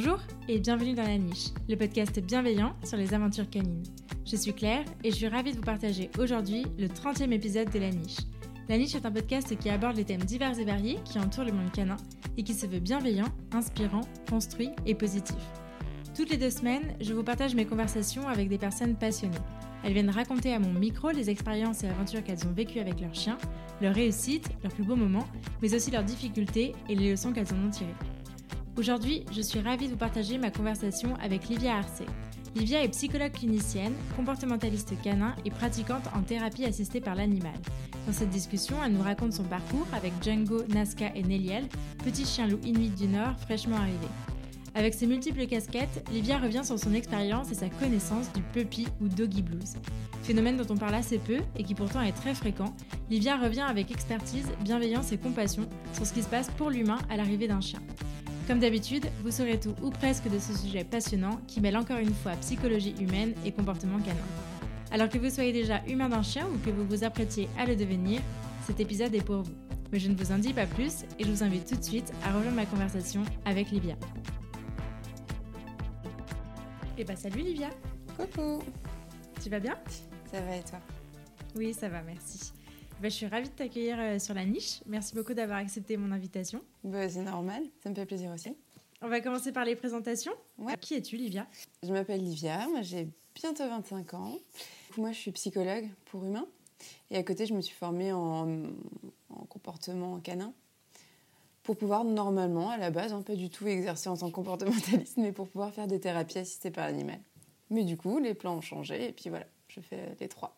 Bonjour et bienvenue dans La Niche, le podcast bienveillant sur les aventures canines. Je suis Claire et je suis ravie de vous partager aujourd'hui le 30e épisode de La Niche. La Niche est un podcast qui aborde les thèmes divers et variés qui entourent le monde canin et qui se veut bienveillant, inspirant, construit et positif. Toutes les deux semaines, je vous partage mes conversations avec des personnes passionnées. Elles viennent raconter à mon micro les expériences et aventures qu'elles ont vécues avec leurs chiens, leurs réussites, leurs plus beaux moments, mais aussi leurs difficultés et les leçons qu'elles en ont tirées. Aujourd'hui, je suis ravie de vous partager ma conversation avec Livia Arcé. Livia est psychologue clinicienne, comportementaliste canin et pratiquante en thérapie assistée par l'animal. Dans cette discussion, elle nous raconte son parcours avec Django, Nazca et Nelliel, petits chiens loups inuits du Nord fraîchement arrivés. Avec ses multiples casquettes, Livia revient sur son expérience et sa connaissance du puppy ou doggy blues. Phénomène dont on parle assez peu et qui pourtant est très fréquent, Livia revient avec expertise, bienveillance et compassion sur ce qui se passe pour l'humain à l'arrivée d'un chien. Comme d'habitude, vous saurez tout ou presque de ce sujet passionnant qui mêle encore une fois psychologie humaine et comportement canin. Alors que vous soyez déjà humain d'un chien ou que vous vous apprêtiez à le devenir, cet épisode est pour vous. Mais je ne vous en dis pas plus et je vous invite tout de suite à rejoindre ma conversation avec Livia. Et bah salut Livia Coucou Tu vas bien? Ça va et toi? Oui, ça va, merci. Bah, je suis ravie de t'accueillir euh, sur la niche. Merci beaucoup d'avoir accepté mon invitation. bah, C'est normal, ça me fait plaisir aussi. On va commencer par les présentations. Ouais. Qui es-tu, Livia? Je m'appelle Livia, moi j'ai bientôt 25 ans. Moi je suis psychologue pour humains. Et à côté, je me suis formée en, en comportement canin pour pouvoir normalement, à la base, hein, pas du tout exercer en tant que comportementaliste, mais pour pouvoir faire des thérapies assistées par l'animal. Mais du coup, les plans ont changé et puis voilà, je fais les trois.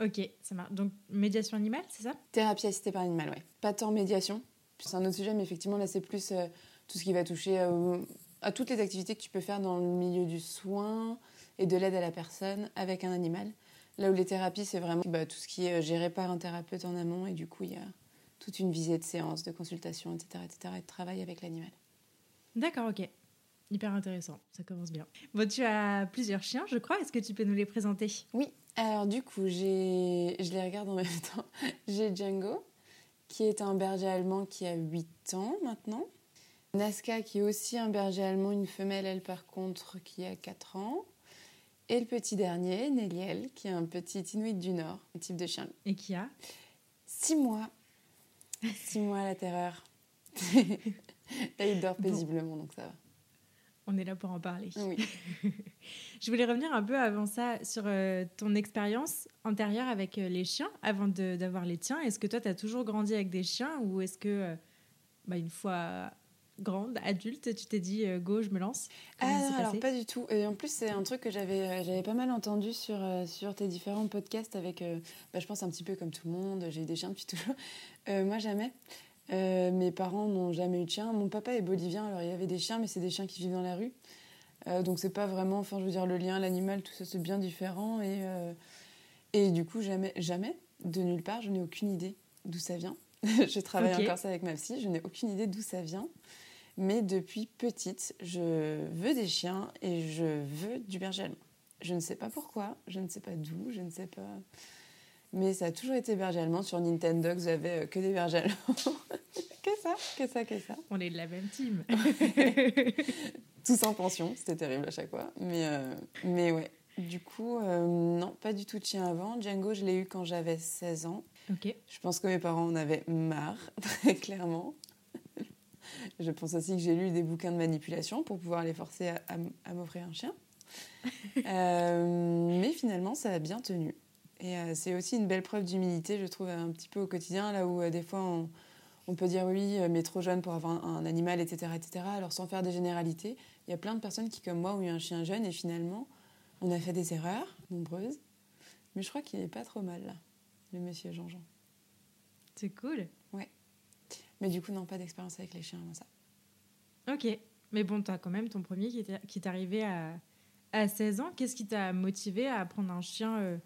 Ok, ça marche. Donc, médiation animale, c'est ça? Thérapie assistée par l'animal, ouais. Pas tant médiation. C'est un autre sujet, mais effectivement, là, c'est plus euh, tout ce qui va toucher euh, à toutes les activités que tu peux faire dans le milieu du soin et de l'aide à la personne avec un animal. Là où les thérapies, c'est vraiment bah, tout ce qui est euh, géré par un thérapeute en amont, et du coup, il y a toute une visée de séance, de consultation, etc., etc., et de travail avec l'animal. D'accord, ok. Hyper intéressant, ça commence bien. Bon, tu as plusieurs chiens, je crois. Est-ce que tu peux nous les présenter? Oui, alors du coup, j'ai... je les regarde en même temps. J'ai Django, qui est un berger allemand qui a 8 ans maintenant. Nazca, qui est aussi un berger allemand, une femelle, elle par contre, qui a 4 ans. Et le petit dernier, Nelliel, qui est un petit Inuit du Nord, un type de chien. Et qui a 6 mois. 6 mois à la terreur. Là, il dort paisiblement, donc ça va. On est là pour en parler. Oui. Je voulais revenir un peu avant ça sur euh, ton expérience antérieure avec euh, les chiens, avant de- d'avoir les tiens. Est-ce que toi, tu as toujours grandi avec des chiens ou est-ce que, euh, bah, une fois grande, adulte, tu t'es dit go, je me lance? Ah non, alors pas du tout. Et en plus, c'est un truc que j'avais j'avais pas mal entendu sur, sur tes différents podcasts avec, bah, je pense un petit peu comme tout le monde, j'ai eu des chiens depuis toujours. Moi, jamais. Mes parents n'ont jamais eu de chien. Mon papa est bolivien, alors il y avait des chiens, mais c'est des chiens qui vivent dans la rue. Euh, donc c'est pas vraiment, enfin je veux dire, le lien, l'animal, tout ça c'est bien différent. Et, euh, et du coup, jamais, jamais, de nulle part, je n'ai aucune idée d'où ça vient. je travaille encore ça avec ma psy, je n'ai aucune idée d'où ça vient. Mais depuis petite, je veux des chiens et je veux du berger allemand. Je ne sais pas pourquoi, je ne sais pas d'où, je ne sais pas. Mais ça a toujours été berger allemand. Sur Nintendo, j'avais euh, que des bergers allemands. que ça, que ça, que ça. On est de la même team. Tous en pension, c'était terrible à chaque fois. Mais, euh, mais ouais. Du coup, euh, non, pas du tout de chien avant. Django, je l'ai eu quand j'avais 16 ans. Je pense que mes parents en avaient marre, très clairement. Je pense aussi que j'ai lu des bouquins de manipulation pour pouvoir les forcer à, à m- à m'offrir un chien. Euh, mais finalement, ça a bien tenu. Et euh, c'est aussi une belle preuve d'humilité, je trouve, un petit peu au quotidien, là où euh, des fois on, on peut dire oui, mais trop jeune pour avoir un, un animal, etc., etc. Alors sans faire des généralités, il y a plein de personnes qui, comme moi, ont eu un chien jeune et finalement, on a fait des erreurs, nombreuses. Mais je crois qu'il n'est pas trop mal, là, le monsieur Jean-Jean. C'est cool. Mais du coup, non, pas d'expérience avec les chiens avant ça. Ok. Mais bon, tu as quand même ton premier qui t'est arrivé à, à 16 ans. Qu'est-ce qui t'a motivé à prendre un chien euh,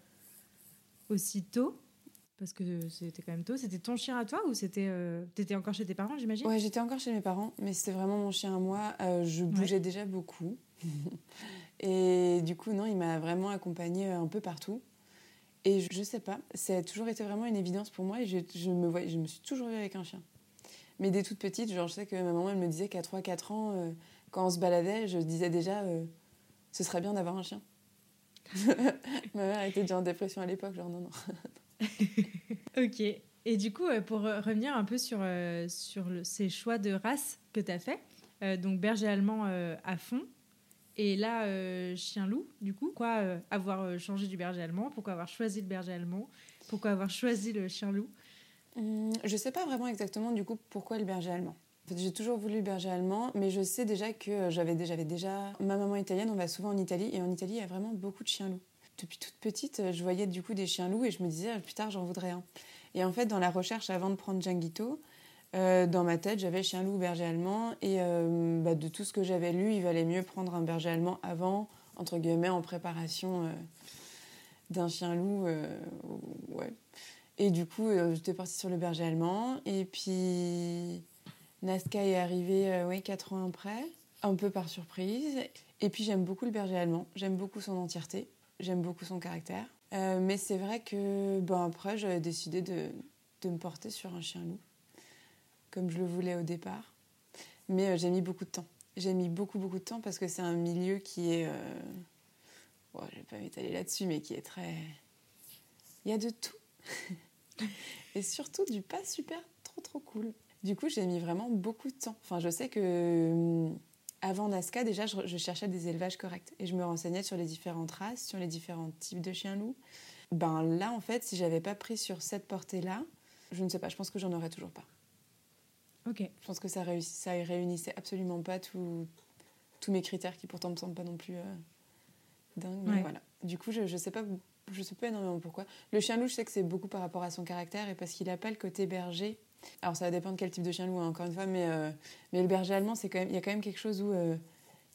aussi tôt? Parce que c'était quand même tôt. C'était ton chien à toi ou c'était euh, t'étais encore chez tes parents, j'imagine? Ouais, j'étais encore chez mes parents, mais c'était vraiment mon chien à moi. Euh, je bougeais déjà beaucoup. Et du coup, non, il m'a vraiment accompagnée un peu partout. Et je, je sais pas, ça a toujours été vraiment une évidence pour moi et je, je me, voyais, je me suis toujours vue avec un chien. Mais dès toute petite, genre, je sais que ma maman, elle me disait qu'à 3-4 ans, euh, quand on se baladait, je disais déjà, euh, ce serait bien d'avoir un chien. Ma mère était déjà en dépression à l'époque, genre non, non. ok. Et du coup, euh, pour revenir un peu sur, euh, sur ces choix de race que tu as fait, donc berger allemand à fond, et là, chien-loup, du coup, quoi avoir changé du berger allemand? Pourquoi avoir choisi le berger allemand? Pourquoi avoir choisi le chien-loup hum, Je sais pas vraiment exactement, du coup, pourquoi le berger allemand. J'ai toujours voulu le berger allemand, mais je sais déjà que j'avais déjà, déjà... Ma maman italienne, on va souvent en Italie, et en Italie, il y a vraiment beaucoup de chiens-loups. Depuis toute petite, je voyais du coup des chiens-loups, et je me disais, ah, plus tard, j'en voudrais un. Et en fait, dans la recherche, avant de prendre Djanguito, euh, dans ma tête, j'avais chien-loup, berger allemand, et euh, bah, de tout ce que j'avais lu, il valait mieux prendre un berger allemand avant, entre guillemets, en préparation euh, d'un chien-loup. ouais. Et du coup, j'étais partie sur le berger allemand, et puis Nazca est arrivé euh, ouais, 4 ans après, un peu par surprise. Et puis j'aime beaucoup le berger allemand, j'aime beaucoup son entièreté, j'aime beaucoup son caractère. Euh, mais c'est vrai que bon, après, j'avais décidé de, de, me porter sur un chien loup, comme je le voulais au départ. Mais euh, j'ai mis beaucoup de temps. J'ai mis beaucoup, beaucoup de temps parce que c'est un milieu qui est. Bon, je vais pas m'étaler là-dessus, mais qui est très. Il y a de tout. Et surtout du pas super, trop, trop cool. Du coup, j'ai mis vraiment beaucoup de temps. Enfin, je sais que hum, avant Nazca, déjà, je, cherchais des élevages corrects et je me renseignais sur les différentes races, sur les différents types de chiens loups. Ben là, en fait, si j'avais pas pris sur cette portée-là, je ne sais pas, je pense que j'en aurais toujours pas. Ok. Je pense que ça, réussit, ça réunissait absolument pas tous mes critères qui pourtant me semblent pas non plus euh, dingues. Voilà. Du coup, je, je sais pas, je sais pas énormément pourquoi. Le chien loup, je sais que c'est beaucoup par rapport à son caractère et parce qu'il a pas le côté berger alors ça va dépendre de quel type de chien loup, hein, encore une fois, mais, euh, mais le berger allemand, c'est quand même, il y a quand même quelque chose où euh,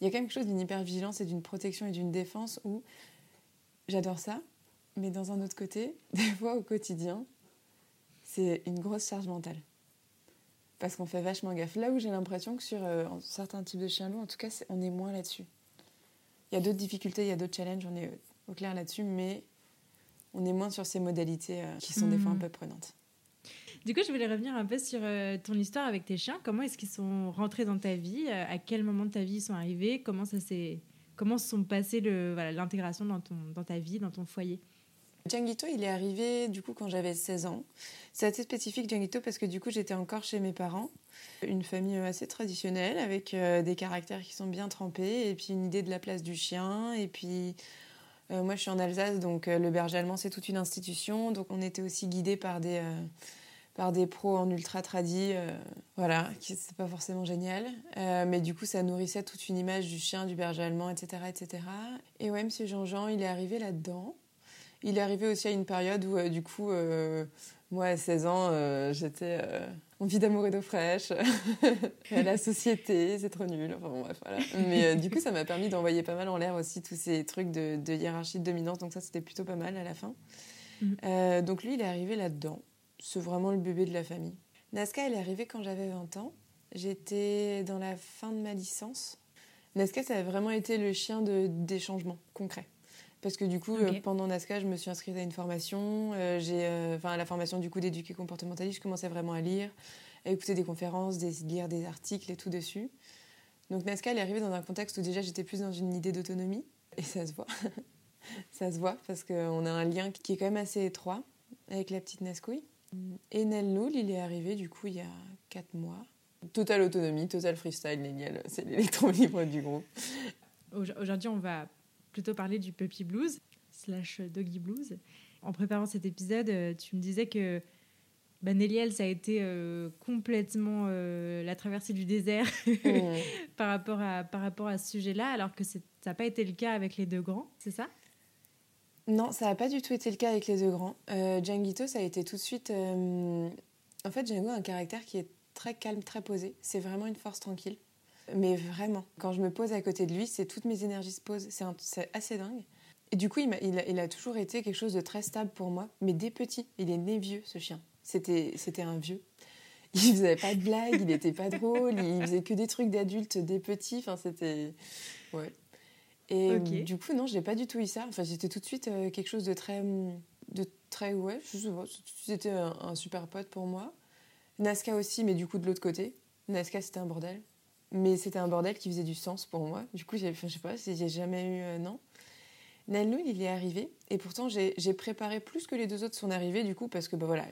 il y a quand même quelque chose d'une hypervigilance et d'une protection et d'une défense où j'adore ça, mais dans un autre côté, des fois au quotidien, c'est une grosse charge mentale. Parce qu'on fait vachement gaffe. Là où j'ai l'impression que sur euh, certains types de chiens loups, en tout cas, on est moins là-dessus. Il y a d'autres difficultés, il y a d'autres challenges, on est au clair là-dessus, mais on est moins sur ces modalités qui sont des fois un mmh. peu prenantes. Du coup, je voulais revenir un peu sur euh, ton histoire avec tes chiens. Comment est-ce qu'ils sont rentrés dans ta vie? Euh, À quel moment de ta vie ils sont arrivés? Comment ça s'est comment se sont passés l'intégration dans, ton, dans ta vie, dans ton foyer? Djanguito, il est arrivé du coup quand j'avais 16 ans. C'est assez spécifique Djanguito parce que du coup j'étais encore chez mes parents, une famille assez traditionnelle avec euh, des caractères qui sont bien trempés et puis une idée de la place du chien et puis moi je suis en Alsace donc le berger allemand c'est toute une institution. Donc on était aussi guidé par des par des pros en ultra tradi, euh, voilà, qui c'est pas forcément génial. Euh, mais du coup, ça nourrissait toute une image du chien, du berger allemand, etc., etc. Et ouais, Monsieur Jean-Jean, il est arrivé là-dedans. Il est arrivé aussi à une période où, euh, du coup, moi, à 16 ans, j'étais en vie d'amour et d'eau fraîche, la société, c'est trop nul. Enfin bon, bref, voilà. Mais du coup, ça m'a permis d'envoyer pas mal en l'air aussi tous ces trucs de, hiérarchie, de dominance. Donc ça, c'était plutôt pas mal à la fin. Mmh. donc lui, il est arrivé là-dedans c'est vraiment le bébé de la famille. Nazca, elle est arrivée quand j'avais 20 ans. J'étais dans la fin de ma licence. Nazca, ça a vraiment été le chien de, des changements concrets. Parce que du coup, euh, pendant Nazca, je me suis inscrite à une formation. Euh, j'ai, euh, enfin, la formation du coup d'éduquer comportementaliste, je commençais vraiment à lire, à écouter des conférences, des, lire des articles et tout dessus. Donc Nazca, elle est arrivée dans un contexte où déjà j'étais plus dans une idée d'autonomie. Et ça se voit. ça se voit parce qu'on a un lien qui est quand même assez étroit avec la petite Nescouille. Et Nelnoul, il est arrivé du coup il y a 4 mois. Totale autonomie, total freestyle, c'est l'électron libre du groupe. Aujourd'hui, on va plutôt parler du puppy blues slash doggy blues. En préparant cet épisode, euh, tu me disais que bah, ça a été euh, complètement euh, la traversée du désert mmh. par, rapport à, par rapport à ce sujet-là, alors que ça n'a pas été le cas avec les deux grands, c'est ça? Non, ça n'a pas du tout été le cas avec les deux grands. Euh, Djanguito, ça a été tout de suite. Euh, en fait, Django a un caractère qui est très calme, très posé. C'est vraiment une force tranquille. Mais vraiment, quand je me pose à côté de lui, c'est toutes mes énergies se posent. C'est assez dingue. Et du coup, il, il, a, il, a, toujours été quelque chose de très stable pour moi. Mais dès petit, il est né vieux, ce chien. C'était un vieux. Il faisait pas de blagues, il n'était pas drôle, il faisait que des trucs d'adultes dès petit. Enfin, c'était. Ouais. Et du coup, non, je n'ai pas du tout eu ça. Enfin, c'était tout de suite euh, quelque chose de très. De très ouais, c'était un, un, super pote pour moi. Nazca aussi, mais du coup de l'autre côté. Nazca, c'était un bordel. mais c'était un bordel qui faisait du sens pour moi. Du coup, je sais pas, j'ai jamais eu euh, non. Nalnoul, il est arrivé, et pourtant j'ai préparé plus que les deux autres son arrivée, du coup, parce que bah voilà,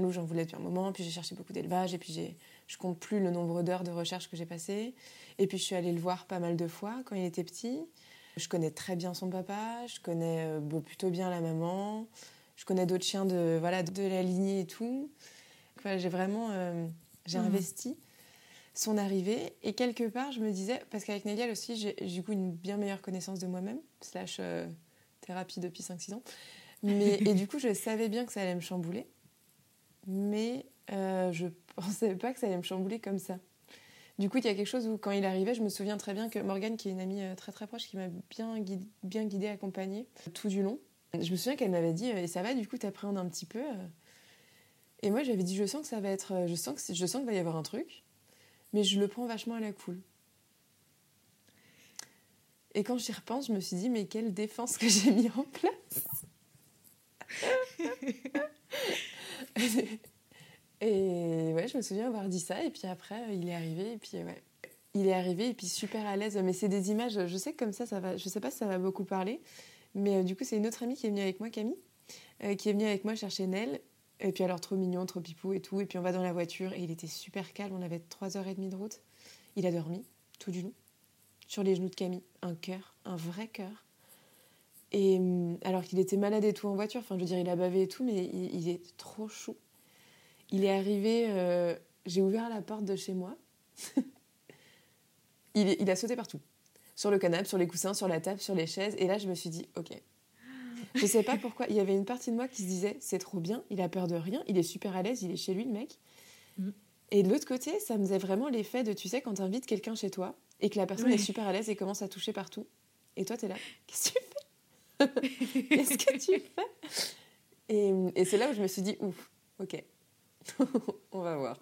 loup, j'en voulais depuis un moment, puis j'ai cherché beaucoup d'élevage, et puis j'ai, je compte plus le nombre d'heures de recherche que j'ai passé, et puis je suis allée le voir pas mal de fois quand il était petit. Je connais très bien son papa, je connais euh, plutôt bien la maman, je connais d'autres chiens de voilà de la lignée et tout. j'ai vraiment euh, j'ai mmh. investi son arrivée. Et quelque part, je me disais, parce qu'avec Néliel aussi, j'ai du coup une bien meilleure connaissance de moi-même, slash euh, thérapie depuis 5-6 ans. Mais, et du coup, je savais bien que ça allait me chambouler. Mais euh, je pensais pas que ça allait me chambouler comme ça. Du coup, il y a quelque chose où, quand il arrivait, je me souviens très bien que Morgane, qui est une amie euh, très très proche, qui m'a bien, guidée, bien guidée, accompagnée tout du long, je me souviens qu'elle m'avait dit Et ça va, du coup, t'appréhendes un petit peu Et moi, j'avais dit Je sens que ça va être. Je sens que, je sens qu'il va y avoir un truc mais je le prends vachement à la cool. Et quand j'y repense, je me suis dit, mais quelle défense que j'ai mis en place Et ouais, je me souviens avoir dit ça, et puis après, il est arrivé, et puis ouais. Il est arrivé, et puis super à l'aise. Mais c'est des images, je sais que comme ça, ça va, je sais pas si ça va beaucoup parler, mais euh, du coup, c'est une autre amie qui est venue avec moi, Camille, euh, qui est venue avec moi chercher Nel, et puis alors trop mignon, trop pipou et tout. Et puis on va dans la voiture et il était super calme. On avait 3h30 de route. Il a dormi tout du long sur les genoux de Camille. Un cœur, un vrai cœur. Et hum, alors qu'il était malade et tout en voiture, enfin je veux dire il a bavé et tout, mais il, est trop chou. Il est arrivé, euh, j'ai ouvert la porte de chez moi. il, il a sauté partout. Sur le canapé, sur les coussins, sur la table, sur les chaises. Et là je me suis dit, ok, je sais pas pourquoi. Il y avait une partie de moi qui se disait c'est trop bien, il a peur de rien, il est super à l'aise, il est chez lui le mec. Mm. Et de l'autre côté, ça me faisait vraiment l'effet de tu sais quand tu invites quelqu'un chez toi et que la personne est super à l'aise et commence à toucher partout. Et toi tu es là, qu'est-ce que tu fais? Qu'est-ce que tu fais? Et, et c'est là où je me suis dit ouf, ok, on va voir.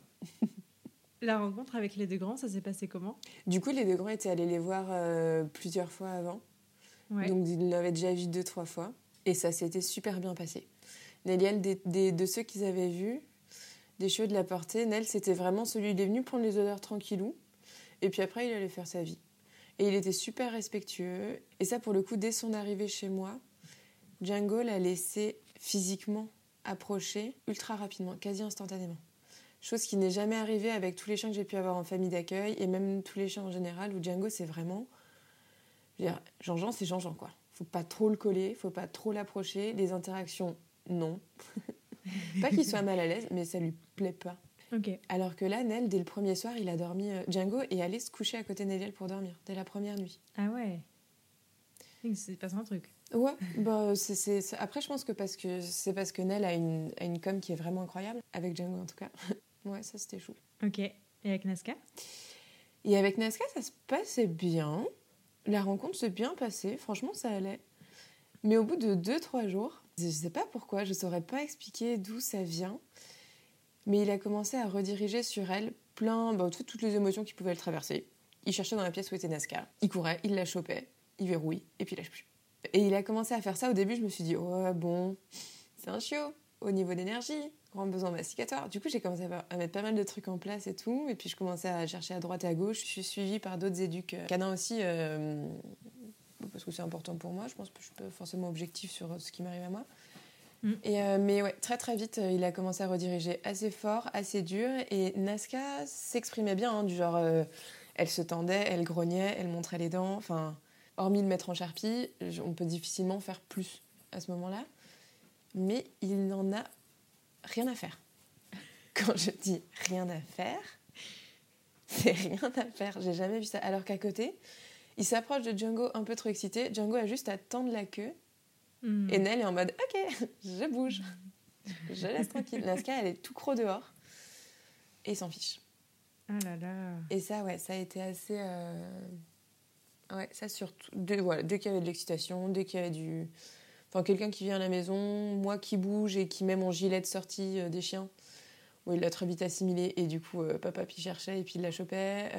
La rencontre avec les deux grands, ça s'est passé comment? Du coup, les deux grands étaient allés les voir euh, plusieurs fois avant. Donc, ils l'avaient déjà vu deux, trois fois. Et ça s'était super bien passé. Neliel, des, de ceux qu'ils avaient vus, des cheveux de la portée, Nel, c'était vraiment celui, il est venu prendre les odeurs tranquillou, et puis après, il allait faire sa vie. Et il était super respectueux. Et ça, pour le coup, dès son arrivée chez moi, Django l'a laissé physiquement approcher ultra rapidement, quasi instantanément. Chose qui n'est jamais arrivée avec tous les chiens que j'ai pu avoir en famille d'accueil, et même tous les chiens en général, où Django, c'est vraiment... Jean-Jean, c'est Jean-Jean, quoi faut pas trop le coller, faut pas trop l'approcher. Les interactions, non. pas qu'il soit mal à l'aise, mais ça lui plaît pas. Alors que là, Nel, dès le premier soir, il a dormi. Euh, Django est allé se coucher à côté de Neliel pour dormir, dès la première nuit. Ah ouais C'est pas un truc. Ouais, bah, c'est, après, je pense que c'est parce que Nel a une, a une com qui est vraiment incroyable, avec Django en tout cas. ouais, ça c'était chou. Ok. Et avec Nazca Et avec Nazca, ça se passait bien. La rencontre s'est bien passée, franchement ça allait. Mais au bout de 2-3 jours, je ne sais pas pourquoi, je ne saurais pas expliquer d'où ça vient, mais il a commencé à rediriger sur elle plein, bah, toutes, les émotions qui pouvaient le traverser. Il cherchait dans la pièce où était Nazca, il courait, il la chopait, il verrouille, et puis il lâche plus. Et il a commencé à faire ça, au début je me suis dit, oh bon, c'est un chiot, au niveau d'énergie, grand besoin masticatoire. Du coup, j'ai commencé à, mettre pas mal de trucs en place et tout. Et puis, je commençais à chercher à droite et à gauche. Je suis suivie par d'autres éduques euh, canins aussi, euh, parce que c'est important pour moi. Je pense que je suis pas forcément objectif sur ce qui m'arrive à moi. Mm. Euh, mais très très vite, il a commencé à rediriger assez fort, assez dur. Et Nazca s'exprimait bien, hein, du genre, elle se tendait, elle grognait, elle montrait les dents. Enfin, hormis le mettre en charpie, on peut difficilement faire plus à ce moment-là. Mais il n'en a rien à faire. Quand je dis rien à faire, c'est rien à faire. J'ai jamais vu ça. Alors qu'à côté, il s'approche de Django un peu trop excité. Django a juste à tendre la queue. Hmm. Et Nell est en mode Ok, je bouge. Je laisse tranquille. Nazca, elle est tout croc dehors. Et s'en fiche. Ah là là. Et ça, ouais, ça a été assez. Euh, ouais, ça surtout. Dès, voilà, dès qu'il y avait de l'excitation, dès qu'il y avait du. Enfin, quelqu'un qui vient à la maison, moi qui bouge et qui met mon gilet de sortie euh, des chiens. où il l'a très vite assimilé et du coup, euh, papa puis cherchait et puis il la chopait.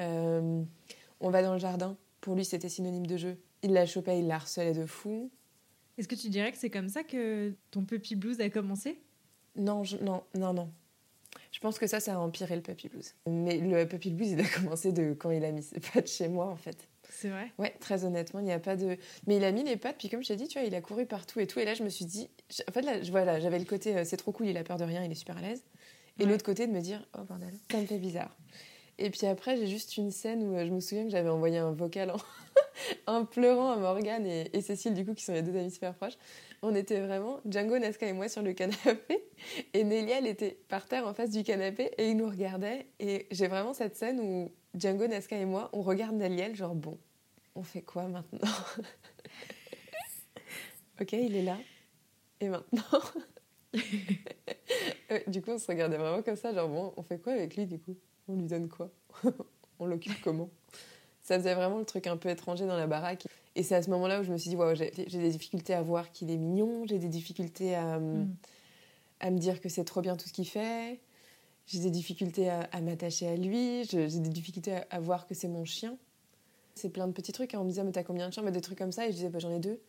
On va dans le jardin. Pour lui, c'était synonyme de jeu. Il la chopait, il la harcelait de fou. Est-ce que tu dirais que c'est comme ça que ton puppy blues a commencé? Non, non, non, non. Je pense que ça, ça a empiré le puppy blues. Mais le puppy blues, il a commencé de quand il a mis ses pattes chez moi, en fait. C'est vrai? Ouais, très honnêtement, il n'y a pas de. Mais il a mis les pattes, puis comme je t'ai dit, tu vois, il a couru partout et tout. Et là, je me suis dit. En fait, là, voilà, j'avais le côté euh, c'est trop cool, il a peur de rien, il est super à l'aise. Et l'autre côté de me dire oh bordel, ça me fait bizarre. Et puis après, j'ai juste une scène où euh, je me souviens que j'avais envoyé un vocal en, pleurant à Morgane et, Cécile, du coup, qui sont les deux amies super proches. On était vraiment, Django, Nazca et moi, sur le canapé. Et Nélia, elle était par terre en face du canapé et il nous regardait. Et j'ai vraiment cette scène où Django, Nazca et moi, on regarde Néliel, genre bon, on fait quoi maintenant? Ok, il est là. Et maintenant? Du coup, on se regardait vraiment comme ça, genre bon, on fait quoi avec lui du coup? On lui donne quoi On l'occupe comment Ça faisait vraiment le truc un peu étranger dans la baraque. Et c'est à ce moment-là où je me suis dit, wow, j'ai des difficultés à voir qu'il est mignon, j'ai des difficultés à, mm. à, me dire que c'est trop bien tout ce qu'il fait, j'ai des difficultés à, m'attacher à lui, j'ai des difficultés à, voir que c'est mon chien. C'est plein de petits trucs. Hein. On me disait, mais t'as combien de chiens? Mais Des trucs comme ça. Et je disais, bah, j'en ai deux.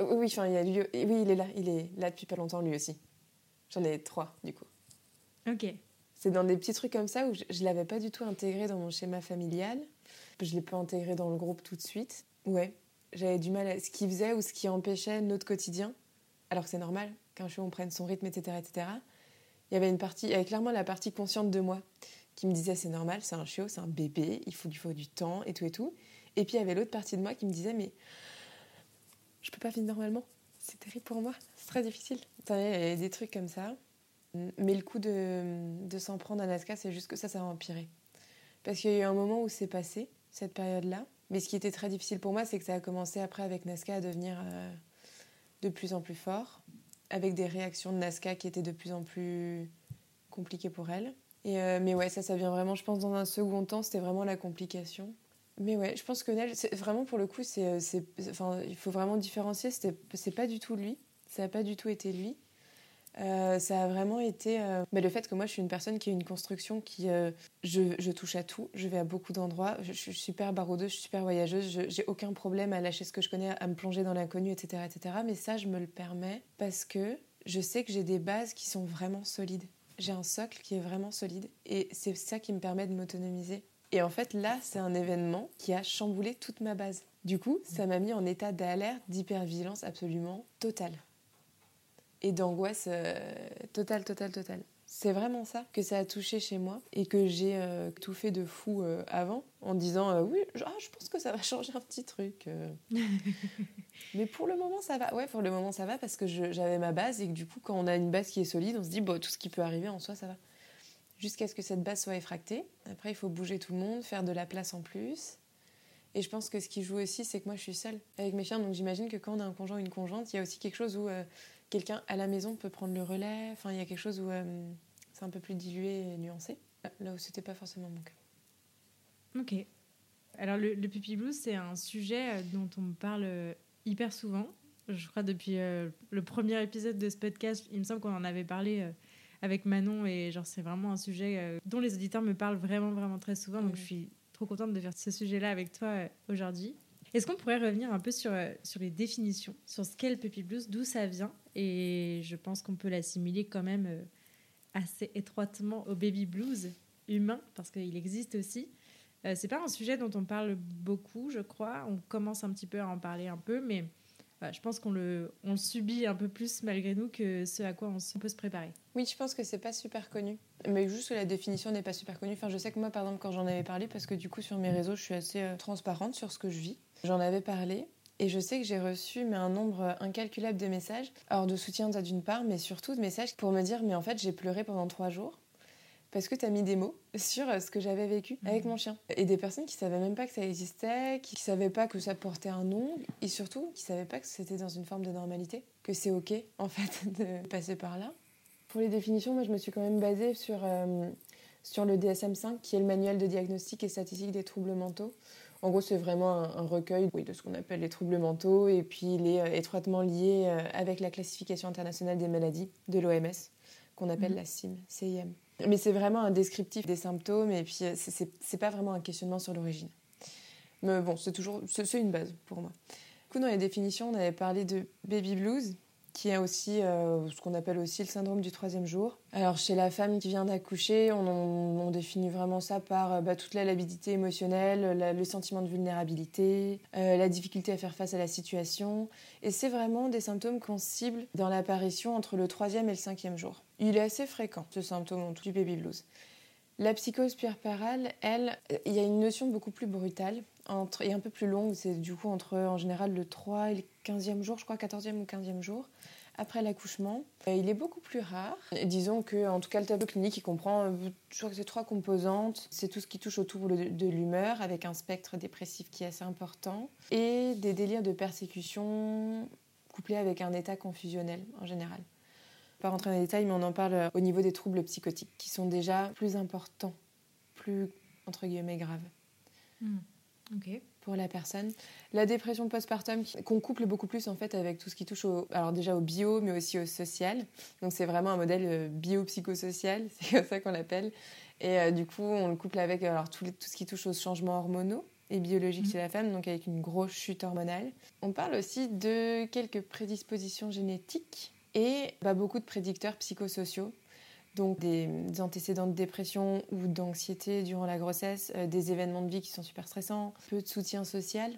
Euh, oui, enfin, il y a lui. Oui, il est là. Il est là depuis pas longtemps, lui aussi. J'en ai trois, du coup. Ok. C'est dans des petits trucs comme ça où je ne l'avais pas du tout intégré dans mon schéma familial. Je l'ai pas intégré dans le groupe tout de suite. Ouais, j'avais du mal à ce qui faisait ou ce qui empêchait notre quotidien, alors que c'est normal qu'un chiot on prenne son rythme, etc., etc. Il y avait une partie, il y avait clairement la partie consciente de moi qui me disait c'est normal, c'est un chiot, c'est un bébé, il faut, il faut du temps et tout et tout. Et puis il y avait l'autre partie de moi qui me disait mais je peux pas vivre normalement, c'est terrible pour moi, c'est très difficile. Il y avait des trucs comme ça. Mais le coup de, de s'en prendre à Nazca, c'est juste que ça, ça a empiré. Parce qu'il y a eu un moment où c'est passé, cette période-là, mais ce qui était très difficile pour moi, c'est que ça a commencé après avec Nazca à devenir euh, de plus en plus fort, avec des réactions de Nazca qui étaient de plus en plus compliquées pour elle. Et euh, mais ouais, ça, ça vient vraiment, je pense, dans un second temps, c'était vraiment la complication. Mais ouais, je pense que Nel, vraiment pour le coup, c'est, euh, enfin, il faut vraiment différencier. C'est pas du tout lui, ça n'a pas du tout été lui. Euh, ça a vraiment été euh, mais le fait que moi je suis une personne qui a une construction qui euh, je, touche à tout je vais à beaucoup d'endroits je, suis super baroudeuse je suis super voyageuse j'ai aucun problème à lâcher ce que je connais à me plonger dans l'inconnu etc etc mais ça je me le permets parce que je sais que j'ai des bases qui sont vraiment solides. J'ai un socle qui est vraiment solide et c'est ça qui me permet de m'autonomiser. Et en fait là c'est un événement qui a chamboulé toute ma base. Du coup ça m'a mis en état d'alerte d'hypervigilance absolument totale et d'angoisse euh, totale, totale, totale. C'est vraiment ça que ça a touché chez moi et que j'ai euh, tout fait de fou euh, avant en disant oui, ah, je pense que ça va changer un petit truc. Mais pour le moment, ça va. Ouais, pour le moment, ça va parce que j'avais ma base et que du coup, quand on a une base qui est solide, on se dit bon, tout ce qui peut arriver en soi, ça va. Jusqu'à ce que cette base soit effractée. Après, il faut bouger tout le monde, faire de la place en plus. Et je pense que ce qui joue aussi, c'est que moi, je suis seule avec mes chiens. Donc j'imagine que quand on a un conjoint ou une conjointe, il y a aussi quelque chose où quelqu'un à la maison peut prendre le relais. Enfin, il y a quelque chose où euh, c'est un peu plus dilué et nuancé, là où c'était pas forcément mon cas. Ok. Alors, le, le puppy blues, c'est un sujet euh, dont on me parle euh, hyper souvent. Je crois depuis le premier épisode de ce podcast, il me semble qu'on en avait parlé avec Manon et genre c'est vraiment un sujet dont les auditeurs me parlent vraiment vraiment très souvent. Donc, je suis trop contente de faire ce sujet-là avec toi aujourd'hui. Est-ce qu'on pourrait revenir un peu sur, euh, sur les définitions, sur ce qu'est le puppy blues, d'où ça vient Et je pense qu'on peut l'assimiler quand même euh, assez étroitement au baby blues humain, parce qu'il existe aussi. Euh, c'est pas un sujet dont on parle beaucoup, je crois. On commence un petit peu à en parler un peu, mais je pense qu'on le, on le subit un peu plus malgré nous que ce à quoi on, peut se préparer. Oui, je pense que c'est pas super connu. Mais juste que la définition n'est pas super connue. Enfin, je sais que moi, par exemple, quand j'en avais parlé, parce que du coup, sur mes réseaux, je suis assez transparente sur ce que je vis. J'en avais parlé et je sais que j'ai reçu mais un nombre incalculable de messages, alors de soutien d'une part, mais surtout de messages pour me dire mais en fait j'ai pleuré pendant trois jours parce que tu as mis des mots sur ce que j'avais vécu avec mon chien. Et des personnes qui savaient même pas que ça existait, qui savaient pas que ça portait un nom, et surtout qui savaient pas que c'était dans une forme de normalité, que c'est ok en fait de passer par là. Pour les définitions, moi je me suis quand même basée sur, euh, sur le DSM-5, qui est le manuel de diagnostic et statistique des troubles mentaux. En gros, c'est vraiment un, recueil de ce qu'on appelle les troubles mentaux et puis il est euh, étroitement lié euh, avec la classification internationale des maladies de l'OMS qu'on appelle mhm. la CIM, CIM. Mais c'est vraiment un descriptif des symptômes et puis euh, c'est pas vraiment un questionnement sur l'origine. Mais bon, c'est toujours c'est une base pour moi. Du coup, dans les définitions, on avait parlé de baby blues, qui est aussi euh, ce qu'on appelle aussi le syndrome du troisième jour. Alors chez la femme qui vient d'accoucher, on, définit vraiment ça par euh, bah, toute la labilité émotionnelle, le sentiment de vulnérabilité, euh, la difficulté à faire face à la situation. Et c'est vraiment des symptômes qu'on cible dans l'apparition entre le troisième et le cinquième jour. Il est assez fréquent, ce symptôme du baby blues. La psychose puerpérale, elle, il y a une notion beaucoup plus brutale et un peu plus longue. C'est du coup entre en général le 3 et le 15e jour, je crois, 14e ou 15e jour, après l'accouchement. Euh, il est beaucoup plus rare. disons que, en tout cas, le tableau clinique, il comprend, euh, je crois que c'est trois composantes. C'est tout ce qui touche autour de l'humeur, avec un spectre dépressif qui est assez important, et des délires de persécution couplés avec un état confusionnel en général pas rentrer dans les détails, mais on en parle euh, au niveau des troubles psychotiques, qui sont déjà plus importants, plus, entre guillemets, graves. Pour la personne. La dépression postpartum, qu'on couple beaucoup plus en fait avec tout ce qui touche au, alors déjà au bio, mais aussi au social. Donc c'est vraiment un modèle euh, biopsychosocial, c'est comme ça qu'on l'appelle. Et euh, du coup, on le couple avec alors, tout, tout, ce qui touche aux changements hormonaux et biologiques hmm. chez la femme, donc avec une grosse chute hormonale. On parle aussi de quelques prédispositions génétiques et bah, beaucoup de prédicteurs psychosociaux. Donc des, antécédents de dépression ou d'anxiété durant la grossesse, euh, des événements de vie qui sont super stressants, peu de soutien social,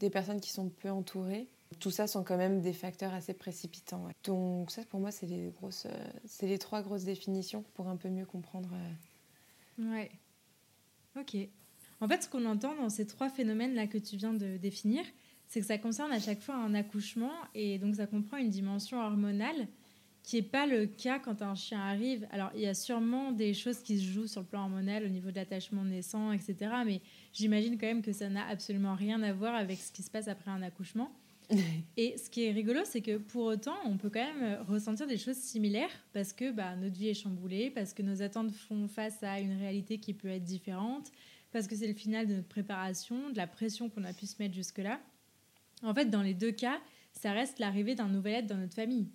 des personnes qui sont peu entourées. Tout ça sont quand même des facteurs assez précipitants. Donc ça, pour moi, c'est les, euh, c'est les trois grosses définitions pour un peu mieux comprendre. Euh. Ouais. Ok. En fait, ce qu'on entend dans ces trois phénomènes-là que tu viens de définir, c'est que ça concerne à chaque fois un accouchement et donc ça comprend une dimension hormonale qui n'est pas le cas quand un chien arrive. Alors, il y a sûrement des choses qui se jouent sur le plan hormonal au niveau de l'attachement naissant, etc. Mais j'imagine quand même que ça n'a absolument rien à voir avec ce qui se passe après un accouchement. Et ce qui est rigolo, c'est que pour autant, on peut quand même ressentir des choses similaires parce que bah, notre vie est chamboulée, parce que nos attentes font face à une réalité qui peut être différente, parce que c'est le final de notre préparation, de la pression qu'on a pu se mettre jusque-là. En fait, dans les deux cas, ça reste l'arrivée d'un nouvel être dans notre famille.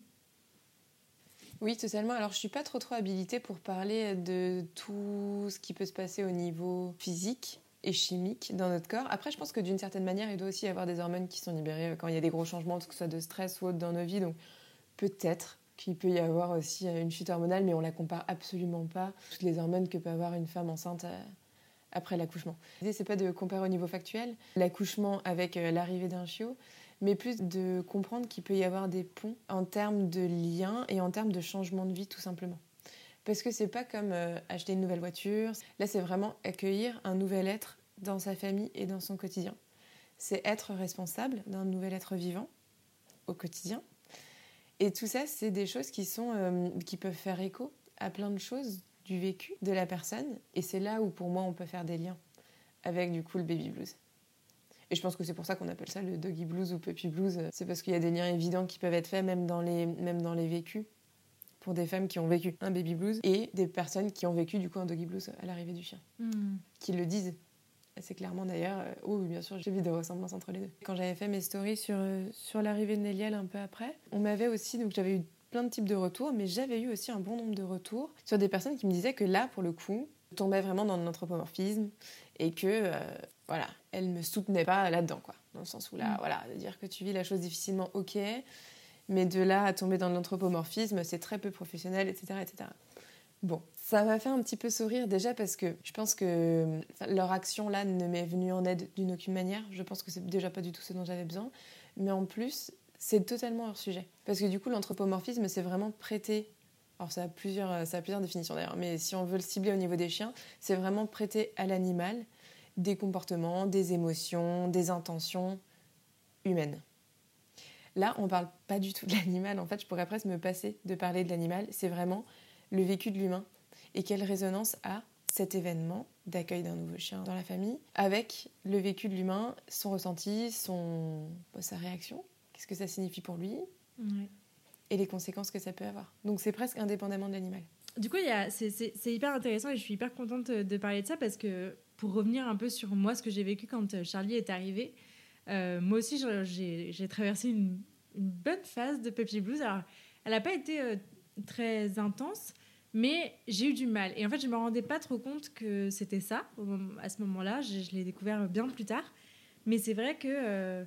Oui, totalement. Alors, je suis pas trop trop habilitée pour parler de tout ce qui peut se passer au niveau physique et chimique dans notre corps. Après, je pense que d'une certaine manière, il doit aussi y avoir des hormones qui sont libérées quand il y a des gros changements, que ce soit de stress ou autre dans nos vies. Donc, peut-être qu'il peut y avoir aussi une chute hormonale, mais on la compare absolument pas toutes les hormones que peut avoir une femme enceinte euh, après l'accouchement. L'idée, c'est pas de comparer au niveau factuel l'accouchement avec euh, l'arrivée d'un chiot, mais plus de comprendre qu'il peut y avoir des ponts en termes de liens et en termes de changement de vie, tout simplement. Parce que c'est pas comme euh, acheter une nouvelle voiture. Là, c'est vraiment accueillir un nouvel être dans sa famille et dans son quotidien. C'est être responsable d'un nouvel être vivant au quotidien. Et tout ça, c'est des choses qui, sont, euh, qui peuvent faire écho à plein de choses du vécu de la personne. Et c'est là où, pour moi, on peut faire des liens avec, du coup, le baby blues. Et je pense que c'est pour ça qu'on appelle ça le doggy blues ou puppy blues. C'est parce qu'il y a des liens évidents qui peuvent être faits, même dans les, même dans les vécus, pour des femmes qui ont vécu un baby blues et des personnes qui ont vécu, du coup, un doggy blues à l'arrivée du chien. Hmm. Qui le disent. assez clairement d'ailleurs, euh, oh oui bien sûr, j'ai vu des ressemblances entre les deux. Quand j'avais fait mes stories sur, euh, sur l'arrivée de Néliel un peu après, on m'avait aussi, donc j'avais eu plein de types de retours, mais j'avais eu aussi un bon nombre de retours sur des personnes qui me disaient que là, pour le coup, je tombais vraiment dans l'anthropomorphisme et que, euh, voilà, elle me soutenait pas là-dedans, quoi. Dans le sens où là, mm. voilà, de dire que tu vis la chose difficilement, ok, mais de là à tomber dans l'anthropomorphisme, c'est très peu professionnel, etc., etc. Bon, ça m'a fait un petit peu sourire déjà parce que je pense que leur action là ne m'est venue en aide d'une aucune manière. Je pense que c'est déjà pas du tout ce dont j'avais besoin. Mais en plus, c'est totalement hors sujet. Parce que du coup, l'anthropomorphisme, c'est vraiment prêter. Alors, ça a plusieurs, ça a plusieurs définitions d'ailleurs, mais si on veut le cibler au niveau des chiens, c'est vraiment prêter à l'animal des comportements, des émotions, des intentions humaines. Là, on ne parle pas du tout de l'animal. En fait, je pourrais presque me passer de parler de l'animal. C'est vraiment le vécu de l'humain et quelle résonance a cet événement d'accueil d'un nouveau chien dans la famille avec le vécu de l'humain, son ressenti, son, sa réaction? Qu'est-ce que ça signifie pour lui? Et les conséquences que ça peut avoir. Donc c'est presque indépendamment de l'animal. Du coup, c'est hyper intéressant et je suis hyper contente de parler de ça parce que pour revenir un peu sur moi, ce que j'ai vécu quand euh, Charlie est arrivé, euh, moi aussi j'ai traversé une, bonne phase de Puppy Blues. Alors, elle n'a pas été euh, très intense, mais j'ai eu du mal. Et en fait, je ne me rendais pas trop compte que c'était ça à ce moment-là. Je, l'ai découvert bien plus tard. Mais c'est vrai que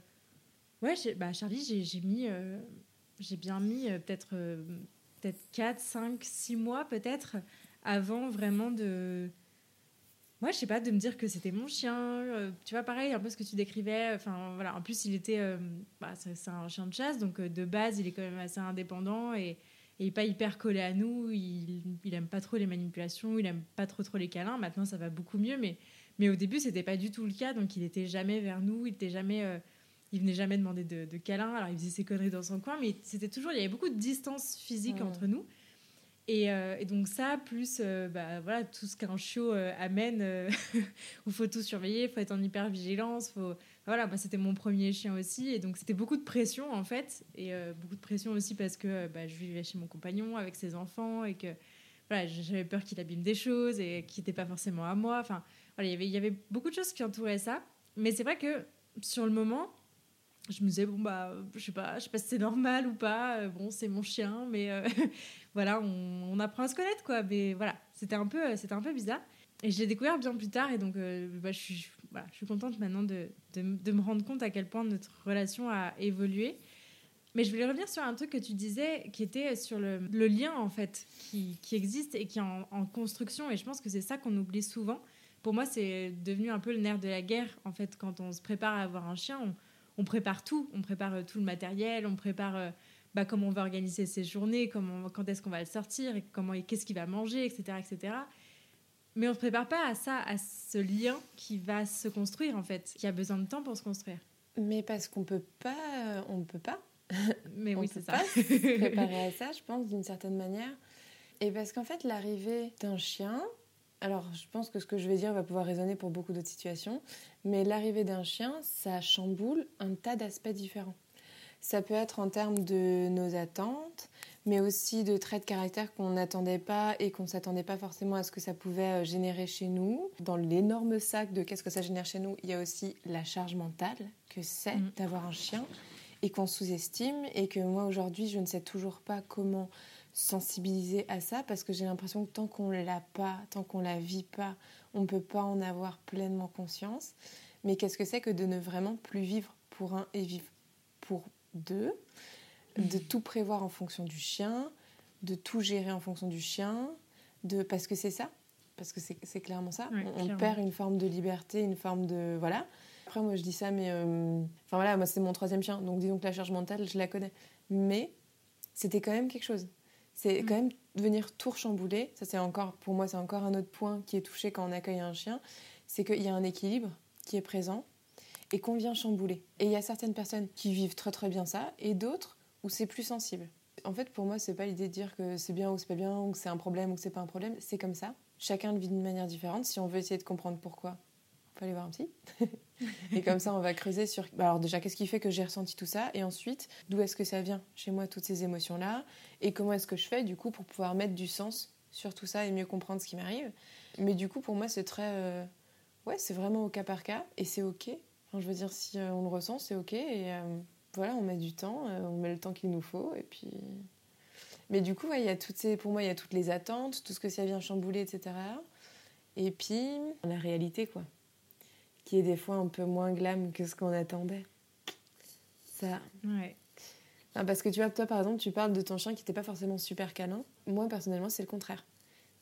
Ouais, bah Charlie, j'ai mis. Euh, j'ai bien mis euh, peut-être euh, peut-être 4, 5, 6 mois peut-être avant vraiment de moi, je sais pas, de me dire que c'était mon chien. euh, tu vois, pareil, un peu ce que tu décrivais. Enfin, voilà. En plus, il était. euh, bah, c'est un chien de chasse, donc euh, de base, il est quand même assez indépendant et, et il n'est pas hyper collé à nous. Il, il aime pas trop les manipulations, il aime pas trop trop les câlins. Maintenant, ça va beaucoup mieux, mais, mais au début, c'était pas du tout le cas. Donc, il était jamais vers nous, il était jamais. euh, il venait jamais demander de, de câlins. Alors, il faisait ses conneries dans son coin, mais c'était toujours. Il y avait beaucoup de distance physique Ouais. entre nous. Et, euh, et donc ça, plus euh, bah, voilà, tout ce qu'un chiot euh, amène, euh, où il faut tout surveiller, il faut être en hyper vigilance. Faut... Voilà, c'était mon premier chien aussi, et donc c'était beaucoup de pression en fait, et beaucoup de pression aussi parce que bah, je vivais chez mon compagnon avec ses enfants, et que voilà, j'avais peur qu'il abîme des choses et qui n'étaient pas forcément à moi. Enfin, voilà, il y avait beaucoup de choses qui entouraient ça, mais c'est vrai que sur le moment, je me disais bon bah je sais pas sais pas si c'est normal ou pas Euh, bon c'est mon chien mais euh, voilà on, apprend à se connaître quoi. Mais voilà c'était un peu c'était un peu bizarre. Et je l'ai découvert bien plus tard et donc euh, bah, je suis je suis contente maintenant de, de, de me rendre compte à quel point notre relation a évolué. Mais je voulais revenir sur un truc que tu disais qui était sur le, le lien en fait qui, qui existe et qui est en, construction. Et je pense que c'est ça qu'on oublie souvent. Pour moi c'est devenu un peu le nerf de la guerre en fait quand on se prépare à avoir un chien on prépare tout. On prépare euh, tout le matériel, on prépare euh, bah, comment on va organiser ses journées, comment, quand est-ce qu'on va le sortir, et comment, et qu'est-ce qu'il va manger, etc., etc. Mais on ne se prépare pas à ça, à ce lien qui va se construire en fait, qui a besoin de temps pour se construire. Mais parce qu'on peut pas, euh, on peut pas Mais On oui, peut c'est ça. pas se préparer à ça, je pense, d'une certaine manière. Et parce qu'en fait, l'arrivée d'un chien, alors je pense que ce que je vais dire va pouvoir résonner pour beaucoup d'autres situations, mais l'arrivée d'un chien, ça chamboule un tas d'aspects différents. Ça peut être en termes de nos attentes, mais aussi de traits de caractère qu'on n'attendait pas et qu'on ne s'attendait pas forcément à ce que ça pouvait euh, générer chez nous. Dans l'énorme sac de qu'est-ce que ça génère chez nous, il y a aussi la charge mentale que c'est Mhm. d'avoir un chien et qu'on sous-estime et que moi aujourd'hui je ne sais toujours pas comment sensibiliser à ça parce que j'ai l'impression que tant qu'on l'a pas, tant qu'on la vit pas, on ne peut pas en avoir pleinement conscience. Mais qu'est-ce que c'est que de ne vraiment plus vivre pour un et vivre pour deux, de tout prévoir en fonction du chien, de tout gérer en fonction du chien, de parce que c'est ça, parce que c'est clairement ça. On, perd une forme de liberté, une forme de voilà. Après moi je dis ça, mais euh, enfin voilà, moi c'est mon troisième chien, donc disons que la charge mentale je la connais, mais c'était quand même quelque chose. C'est Mm. quand même venir tout chambouler. Ça c'est encore pour moi c'est encore un autre point qui est touché quand on accueille un chien, c'est qu'il y a un équilibre qui est présent et qu'on vient chambouler. Et il y a certaines personnes qui vivent très très bien ça et d'autres où c'est plus sensible. En fait, pour moi, c'est pas l'idée de dire que c'est bien ou c'est pas bien, ou que c'est un problème ou que c'est pas un problème. C'est comme ça. Chacun le vit d'une manière différente. Si on veut essayer de comprendre pourquoi, faut aller voir un psy. et comme ça, on va creuser sur. bah, Alors déjà, qu'est-ce qui fait que j'ai ressenti tout ça? Et ensuite, d'où est-ce que ça vient chez moi toutes ces émotions-là? Et comment est-ce que je fais du coup pour pouvoir mettre du sens sur tout ça et mieux comprendre ce qui m'arrive? Mais du coup, pour moi, c'est très. euh, Ouais, c'est vraiment au cas par cas et c'est ok. Enfin, je veux dire, si euh, on le ressent, c'est ok. Et euh, voilà, on met du temps, on met le temps qu'il nous faut. Et puis. Mais du coup, y a toutes pour moi, il y a toutes les attentes, tout ce que ça vient chambouler, etc. Et puis, la réalité, quoi. Qui est des fois un peu moins glam que ce qu'on attendait. Ça. Ouais. Parce que tu vois, toi, par exemple, tu parles de ton chien qui n'était pas forcément super câlin. Moi, personnellement, c'est le contraire.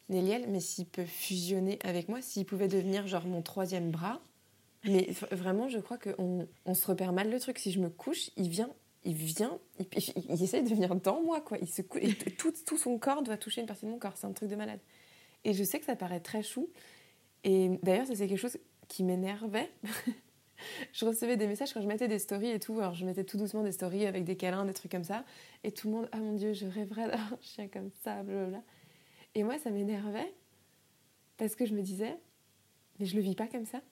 Néliel, mais s'il peut fusionner avec moi, s'il pouvait devenir genre mon troisième bras, mais vraiment, je crois qu'on on se repère mal le truc. Si je me couche, il vient, il vient, il, il- il essaie de venir dans moi, quoi. Il se cou- et t- tout, tout son corps doit toucher une partie de mon corps. C'est un truc de malade. Et je sais que ça paraît très chou. Et d'ailleurs, ça, c'est quelque chose qui m'énervait. je recevais des messages quand je mettais des stories et tout. Alors, je mettais tout doucement des stories avec des câlins, des trucs comme ça. Et tout le monde, ah mon Dieu, je rêverais d'avoir un chien comme ça, blablabla. Et moi, ça m'énervait parce que je me disais, mais je le vis pas comme ça.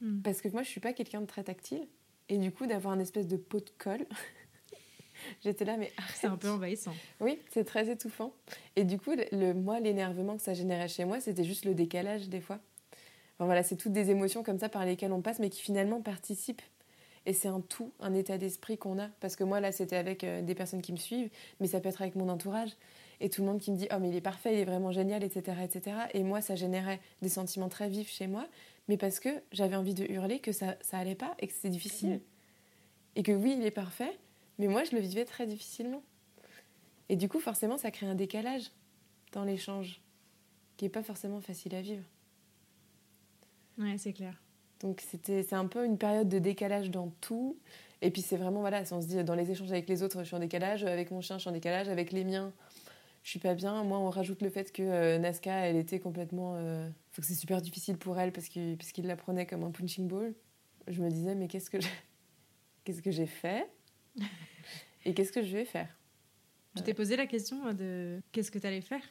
Mm. Parce que moi, je suis pas quelqu'un de très tactile. Et du coup, d'avoir un espèce de pot de colle, j'étais là, mais C'est un peu envahissant. oui, c'est très étouffant. Et du coup, le- moi, l'énervement que ça générait chez moi, c'était juste le décalage des fois. Enfin, voilà, c'est toutes des émotions comme ça par lesquelles on passe, mais qui finalement participent. Et c'est un tout, un état d'esprit qu'on a. Parce que moi, là, c'était avec euh, des personnes qui me suivent, mais ça peut être avec mon entourage. Et tout le monde qui me dit, oh, mais il est parfait, il est vraiment génial, etc., etc. Et moi, ça générait des sentiments très vifs chez moi, mais parce que j'avais envie de hurler que ça, ça allait pas et que c'était difficile. Et que oui, il est parfait, Mais moi, je le vivais très difficilement. Et du coup, forcément, ça crée un décalage dans l'échange qui n'est pas forcément facile à vivre. Ouais, c'est clair. Donc c'était c'est un peu une période de décalage dans tout. Et puis c'est vraiment, voilà, si on se dit dans les échanges avec les autres, je suis en décalage, avec mon chien, je suis en décalage, avec les miens, je suis pas bien. Moi, on rajoute le fait que euh, Nazca, elle était complètement. Euh, faut que c'est super difficile pour elle parce qu'il puisqu'il la prenait comme un punching ball. Je me disais, mais qu'est-ce que j'ai, qu'est-ce que j'ai fait? Et qu'est-ce que je vais faire? Tu t'es posé la question de qu'est-ce que tu allais faire?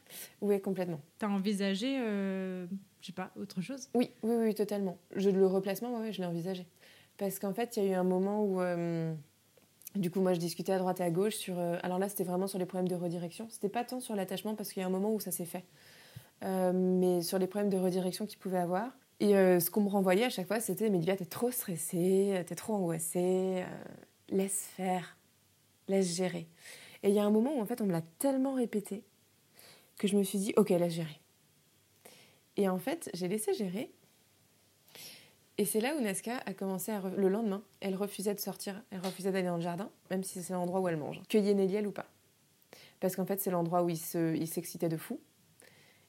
Oui, complètement. Tu as envisagé, euh, je sais pas, autre chose? Oui, oui, oui, totalement. Je, le replacement, ouais, je l'ai envisagé. Parce qu'en fait, il y a eu un moment où. euh, du coup, moi, je discutais à droite et à gauche sur. euh, alors là, c'était vraiment sur les problèmes de redirection. C'était pas tant sur l'attachement parce qu'il y a un moment où ça s'est fait, Euh, mais sur les problèmes de redirection qu'il pouvait avoir. Et ce qu'on me renvoyait à chaque fois, c'était Mais Livia, t'es trop stressée, t'es trop angoissée, laisse faire, laisse gérer. Et il y a un moment où en fait, on me l'a tellement répété que je me suis dit Ok, laisse gérer. Et en fait, j'ai laissé gérer. Et c'est là où Nazca a commencé à... re- Le lendemain, elle refusait de sortir, elle refusait d'aller dans le jardin, même si c'est l'endroit où elle mange. Cueillir Néliel ou pas. Parce qu'en fait, c'est l'endroit où il se- il s'excitait de fou.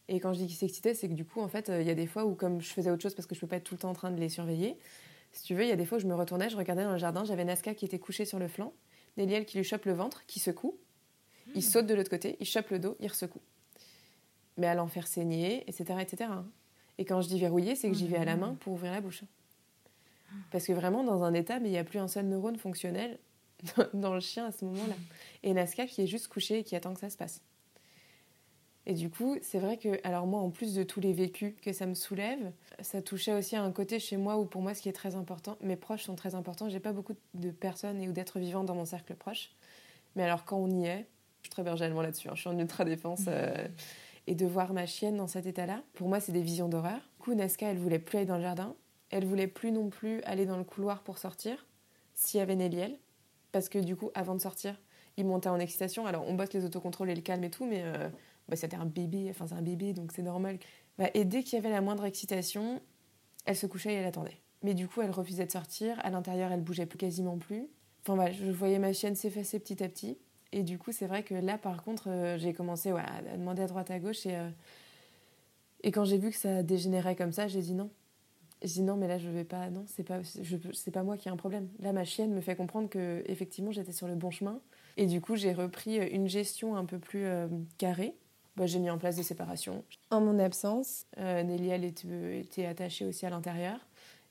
Et quand je dis qu'il s'excitait, c'est que du coup, en fait, euh, il y a des fois où, comme je faisais autre chose parce que je peux pas être tout le temps en train de les surveiller, si tu veux, il y a des fois où je me retournais, je regardais dans le jardin, j'avais Nazca qui était couché sur le flanc, Néliel qui lui chope le ventre, qui secoue, il saute de l'autre côté, il chope le dos, il ressecoue. Mais à l'en faire saigner, etc., etc. Et quand je dis verrouiller, c'est que j'y vais à la main pour ouvrir la bouche. Parce que vraiment, dans un état, mais il n'y a plus un seul neurone fonctionnel dans le chien à ce moment-là. Et Nazca qui est juste couché et qui attend que ça se passe. Et du coup, c'est vrai que, alors moi, en plus de tous les vécus que ça me soulève, ça touchait aussi à un côté chez moi où pour moi, ce qui est très important, mes proches sont très importants. J'ai pas beaucoup de personnes et ou d'êtres vivants dans mon cercle proche. Mais alors, quand on y est, je suis très bergèrement là-dessus, hein, je suis en ultra défense. euh, et de voir ma chienne dans cet état-là, pour moi, c'est des visions d'horreur. Du coup, Nazca, elle voulait plus aller dans le jardin. Elle voulait plus non plus aller dans le couloir pour sortir, s'il y avait Néliel. Parce que du coup, avant de sortir, il montait en excitation. Alors, on bosse les autocontrôles et le calme et tout, mais euh, bah, c'était un bébé, enfin, c'est un bébé, donc c'est normal. Bah, et dès qu'il y avait la moindre excitation, elle se couchait et elle attendait. Mais du coup, elle refusait de sortir. À l'intérieur, elle bougeait plus quasiment plus. Enfin, voilà, je voyais ma chienne s'effacer petit à petit. Et du coup, c'est vrai que là, par contre, euh, j'ai commencé à demander à droite, à gauche. Et, euh, et quand j'ai vu que ça dégénérait comme ça, j'ai dit non. J'ai dit non, mais là, je vais pas. Non, c'est pas, je, pas moi qui ai un problème. Là, ma chienne me fait comprendre que effectivement, j'étais sur le bon chemin. Et du coup, j'ai repris une gestion un peu plus euh, carrée. Bah, j'ai mis en place des séparations. En mon absence, euh, Nelly, elle était, était attachée aussi à l'intérieur.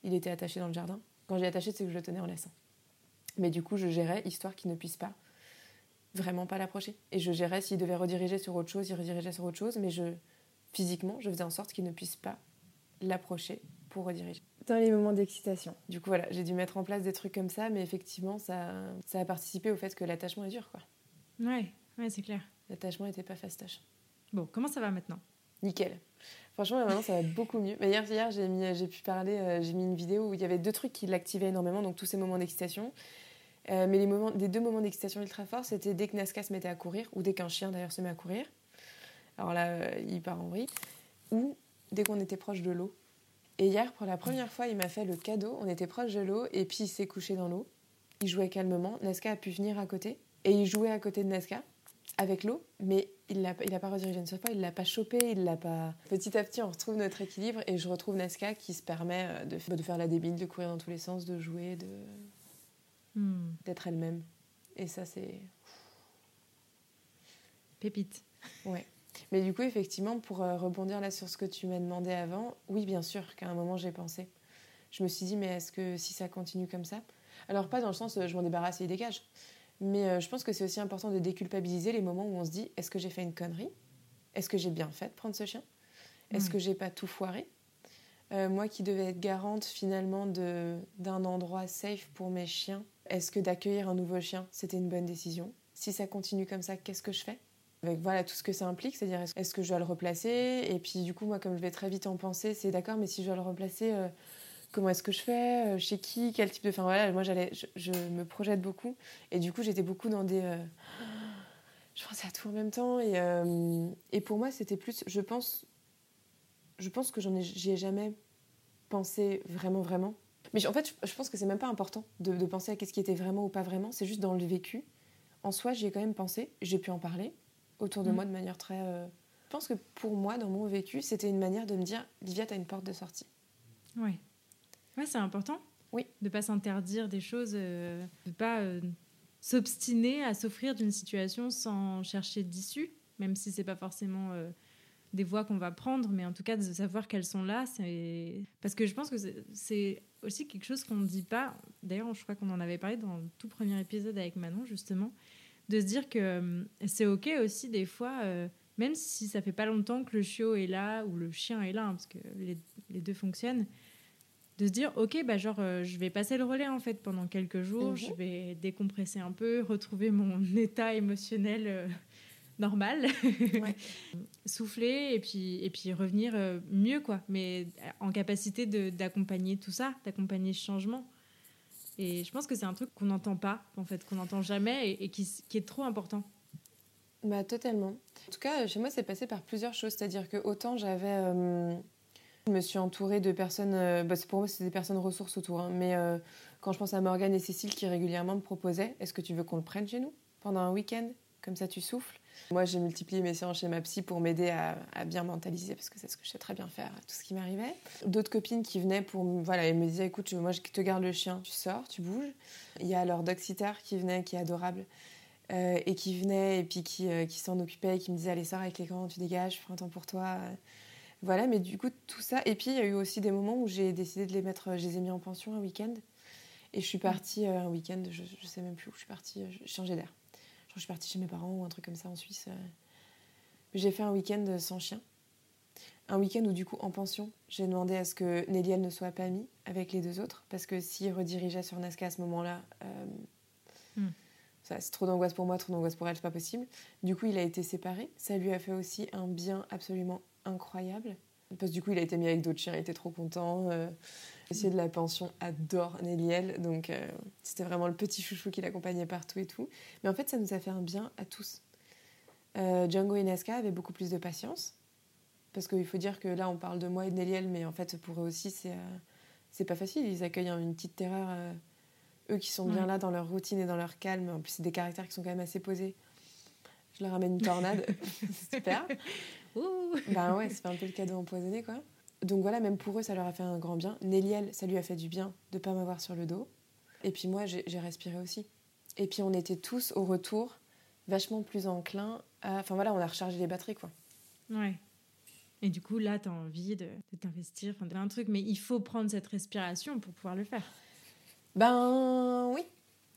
Il était attaché dans le jardin. Quand j'ai attaché, c'est que je le tenais en laissant. Mais du coup, je gérais histoire qu'il ne puisse pas vraiment pas l'approcher. Et je gérais s'il devait rediriger sur autre chose, il redirigeait sur autre chose, mais je physiquement, je faisais en sorte qu'il ne puisse pas l'approcher pour rediriger. Dans les moments d'excitation. Du coup, voilà, j'ai dû mettre en place des trucs comme ça, mais effectivement, ça, ça a participé au fait que l'attachement est dur, quoi. Ouais, ouais, c'est clair. L'attachement n'était pas fastoche. Bon, comment ça va maintenant? Nickel. Franchement, maintenant, ça va beaucoup mieux. Mais hier, hier j'ai, mis, j'ai pu parler, euh, j'ai mis une vidéo où il y avait deux trucs qui l'activaient énormément, donc tous ces moments d'excitation. Euh, mais les, moments, deux moments d'excitation ultra forts, c'était dès que Nazca se mettait à courir, ou dès qu'un chien d'ailleurs se met à courir. Alors là, euh, il part en vrille. Ou dès qu'on était proche de l'eau. Et hier, pour la première fois, il m'a fait le cadeau. On était proche de l'eau, et puis il s'est couché dans l'eau. Il jouait calmement. Nazca a pu venir à côté. Et il jouait à côté de Nazca, avec l'eau, mais il n'a il pas redirigé une seule fois, il l'a pas chopé, il l'a pas. Petit à petit, on retrouve notre équilibre et je retrouve Nazca qui se permet euh, de, de faire la débile, de courir dans tous les sens, de jouer, de Hmm, d'être elle-même. Et ça, c'est. Pépite. Ouais. Mais du coup, effectivement, pour euh, rebondir là sur ce que tu m'as demandé avant, oui, bien sûr qu'à un moment, j'ai pensé. Je me suis dit, mais est-ce que si ça continue comme ça? Alors, pas dans le sens, euh, je m'en débarrasse et il dégage. Mais euh, je pense que c'est aussi important de déculpabiliser les moments où on se dit, est-ce que j'ai fait une connerie? Est-ce que j'ai bien fait de prendre ce chien? Est-ce que j'ai pas tout foiré? Euh, Moi qui devais être garante finalement d'un endroit safe pour mes chiens, est-ce que d'accueillir un nouveau chien, c'était une bonne décision? Si ça continue comme ça, qu'est-ce que je fais? Avec voilà tout ce que ça implique, c'est-à-dire est-ce- que je dois le replacer? Et puis du coup, moi, comme je vais très vite en penser, c'est d'accord, mais si je dois le replacer, euh, comment est-ce que je fais? Euh, Chez qui? Quel type de... Enfin voilà, moi, j'allais, je, me projette beaucoup. Et du coup, j'étais beaucoup dans des... euh, Je pensais à tout en même temps. Et, et pour moi, c'était plus... Je pense, je pense que j'en ai, j'y ai jamais pensé vraiment, vraiment. Mais en fait, je, pense que c'est même pas important de, de penser à qu'est-ce qui était vraiment ou pas vraiment. C'est juste dans le vécu. en soi, j'y ai quand même pensé. J'ai pu en parler autour de Mm. moi de manière très. euh, Je pense que pour moi, dans mon vécu, c'était une manière de me dire Livia, t'as une porte de sortie. Ouais. Ouais, c'est important. Oui. De pas s'interdire des choses, euh, de pas euh, s'obstiner à s'offrir d'une situation sans chercher d'issue, même si c'est pas forcément euh, des voies qu'on va prendre, mais en tout cas de savoir qu'elles sont là, c'est parce que je pense que c'est- aussi quelque chose qu'on ne dit pas. D'ailleurs, je crois qu'on en avait parlé dans le tout premier épisode avec Manon justement, de se dire que euh, c'est ok aussi des fois. euh, même si ça fait pas longtemps que le chiot est là ou le chien est là, hein, parce que les, les deux fonctionnent, de se dire ok bah genre euh, je vais passer le relais en fait pendant quelques jours Mhm. je vais décompresser un peu retrouver mon état émotionnel euh, normal Ouais. souffler et puis et puis revenir euh, mieux quoi mais en capacité de- d'accompagner tout ça d'accompagner ce changement et je pense que c'est un truc qu'on n'entend pas en fait qu'on n'entend jamais et, et qui, qui est trop important Bah, totalement. En tout cas, chez moi, c'est passé par plusieurs choses. C'est-à-dire que autant j'avais. euh, je me suis entourée de personnes. euh, bah, c'est- pour moi, c'est des personnes ressources autour. hein, mais euh, quand je pense à Morgane et Cécile qui régulièrement me proposaient Est-ce que tu veux qu'on le prenne chez nous pendant un week-end? Comme ça, tu souffles. Moi, j'ai multiplié mes séances chez ma psy pour m'aider à, bien mentaliser parce que c'est ce que je sais très bien faire, tout ce qui m'arrivait. D'autres copines qui venaient pour. Voilà, elles me disaient Écoute, moi, je te garde le chien, tu sors, tu bouges. Il y a leur dog sitter qui venait, qui est adorable. Euh, et qui venait et puis qui, euh, s'en occupait qui me disait allez sors avec les grands tu dégages je prends un temps pour toi Euh, voilà mais du coup tout ça et puis il y a eu aussi des moments où j'ai décidé de les mettre je les ai mis en pension un week-end et je suis partie euh, un week-end je, je sais même plus où je suis partie euh, changé d'air je suis partie chez mes parents ou un truc comme ça en Suisse euh. j'ai fait un week-end sans chien un week-end où du coup en pension j'ai demandé à ce que Néliel ne soit pas mis avec les deux autres parce que s'il redirigeait sur Nazca à ce moment-là euh, Hmm. ça, c'est trop d'angoisse pour moi, trop d'angoisse pour elle, c'est pas possible. Du coup, il a été séparé. Ça lui a fait aussi un bien absolument incroyable. Parce que du coup, il a été mis avec d'autres chiens, il était trop content. Euh, Monsieur de la pension adore Néliel, donc euh, c'était vraiment le petit chouchou qui l'accompagnait partout et tout. Mais en fait, ça nous a fait un bien à tous. Euh, Django et Nazca avaient beaucoup plus de patience. Parce qu'il faut dire que là, on parle de moi et de Néliel, mais en fait, pour eux aussi, c'est euh, c'est pas facile. Ils accueillent une petite terreur. eux qui sont bien Ouais. là dans leur routine et dans leur calme. En plus, c'est des caractères qui sont quand même assez posés. Je leur ramène une tornade. C'est super. Ouh. Ben ouais, c'est un peu le cadeau empoisonné, quoi. Donc voilà, même pour eux, ça leur a fait un grand bien. Néliel, ça lui a fait du bien de pas m'avoir sur le dos. Et puis moi, j'ai respiré aussi. Et puis on était tous au retour vachement plus enclins à... Enfin voilà, on a rechargé les batteries, quoi. Ouais. Et du coup, là, tu as envie de, de t'investir, faire un truc, mais il faut prendre cette respiration pour pouvoir le faire. Ben oui,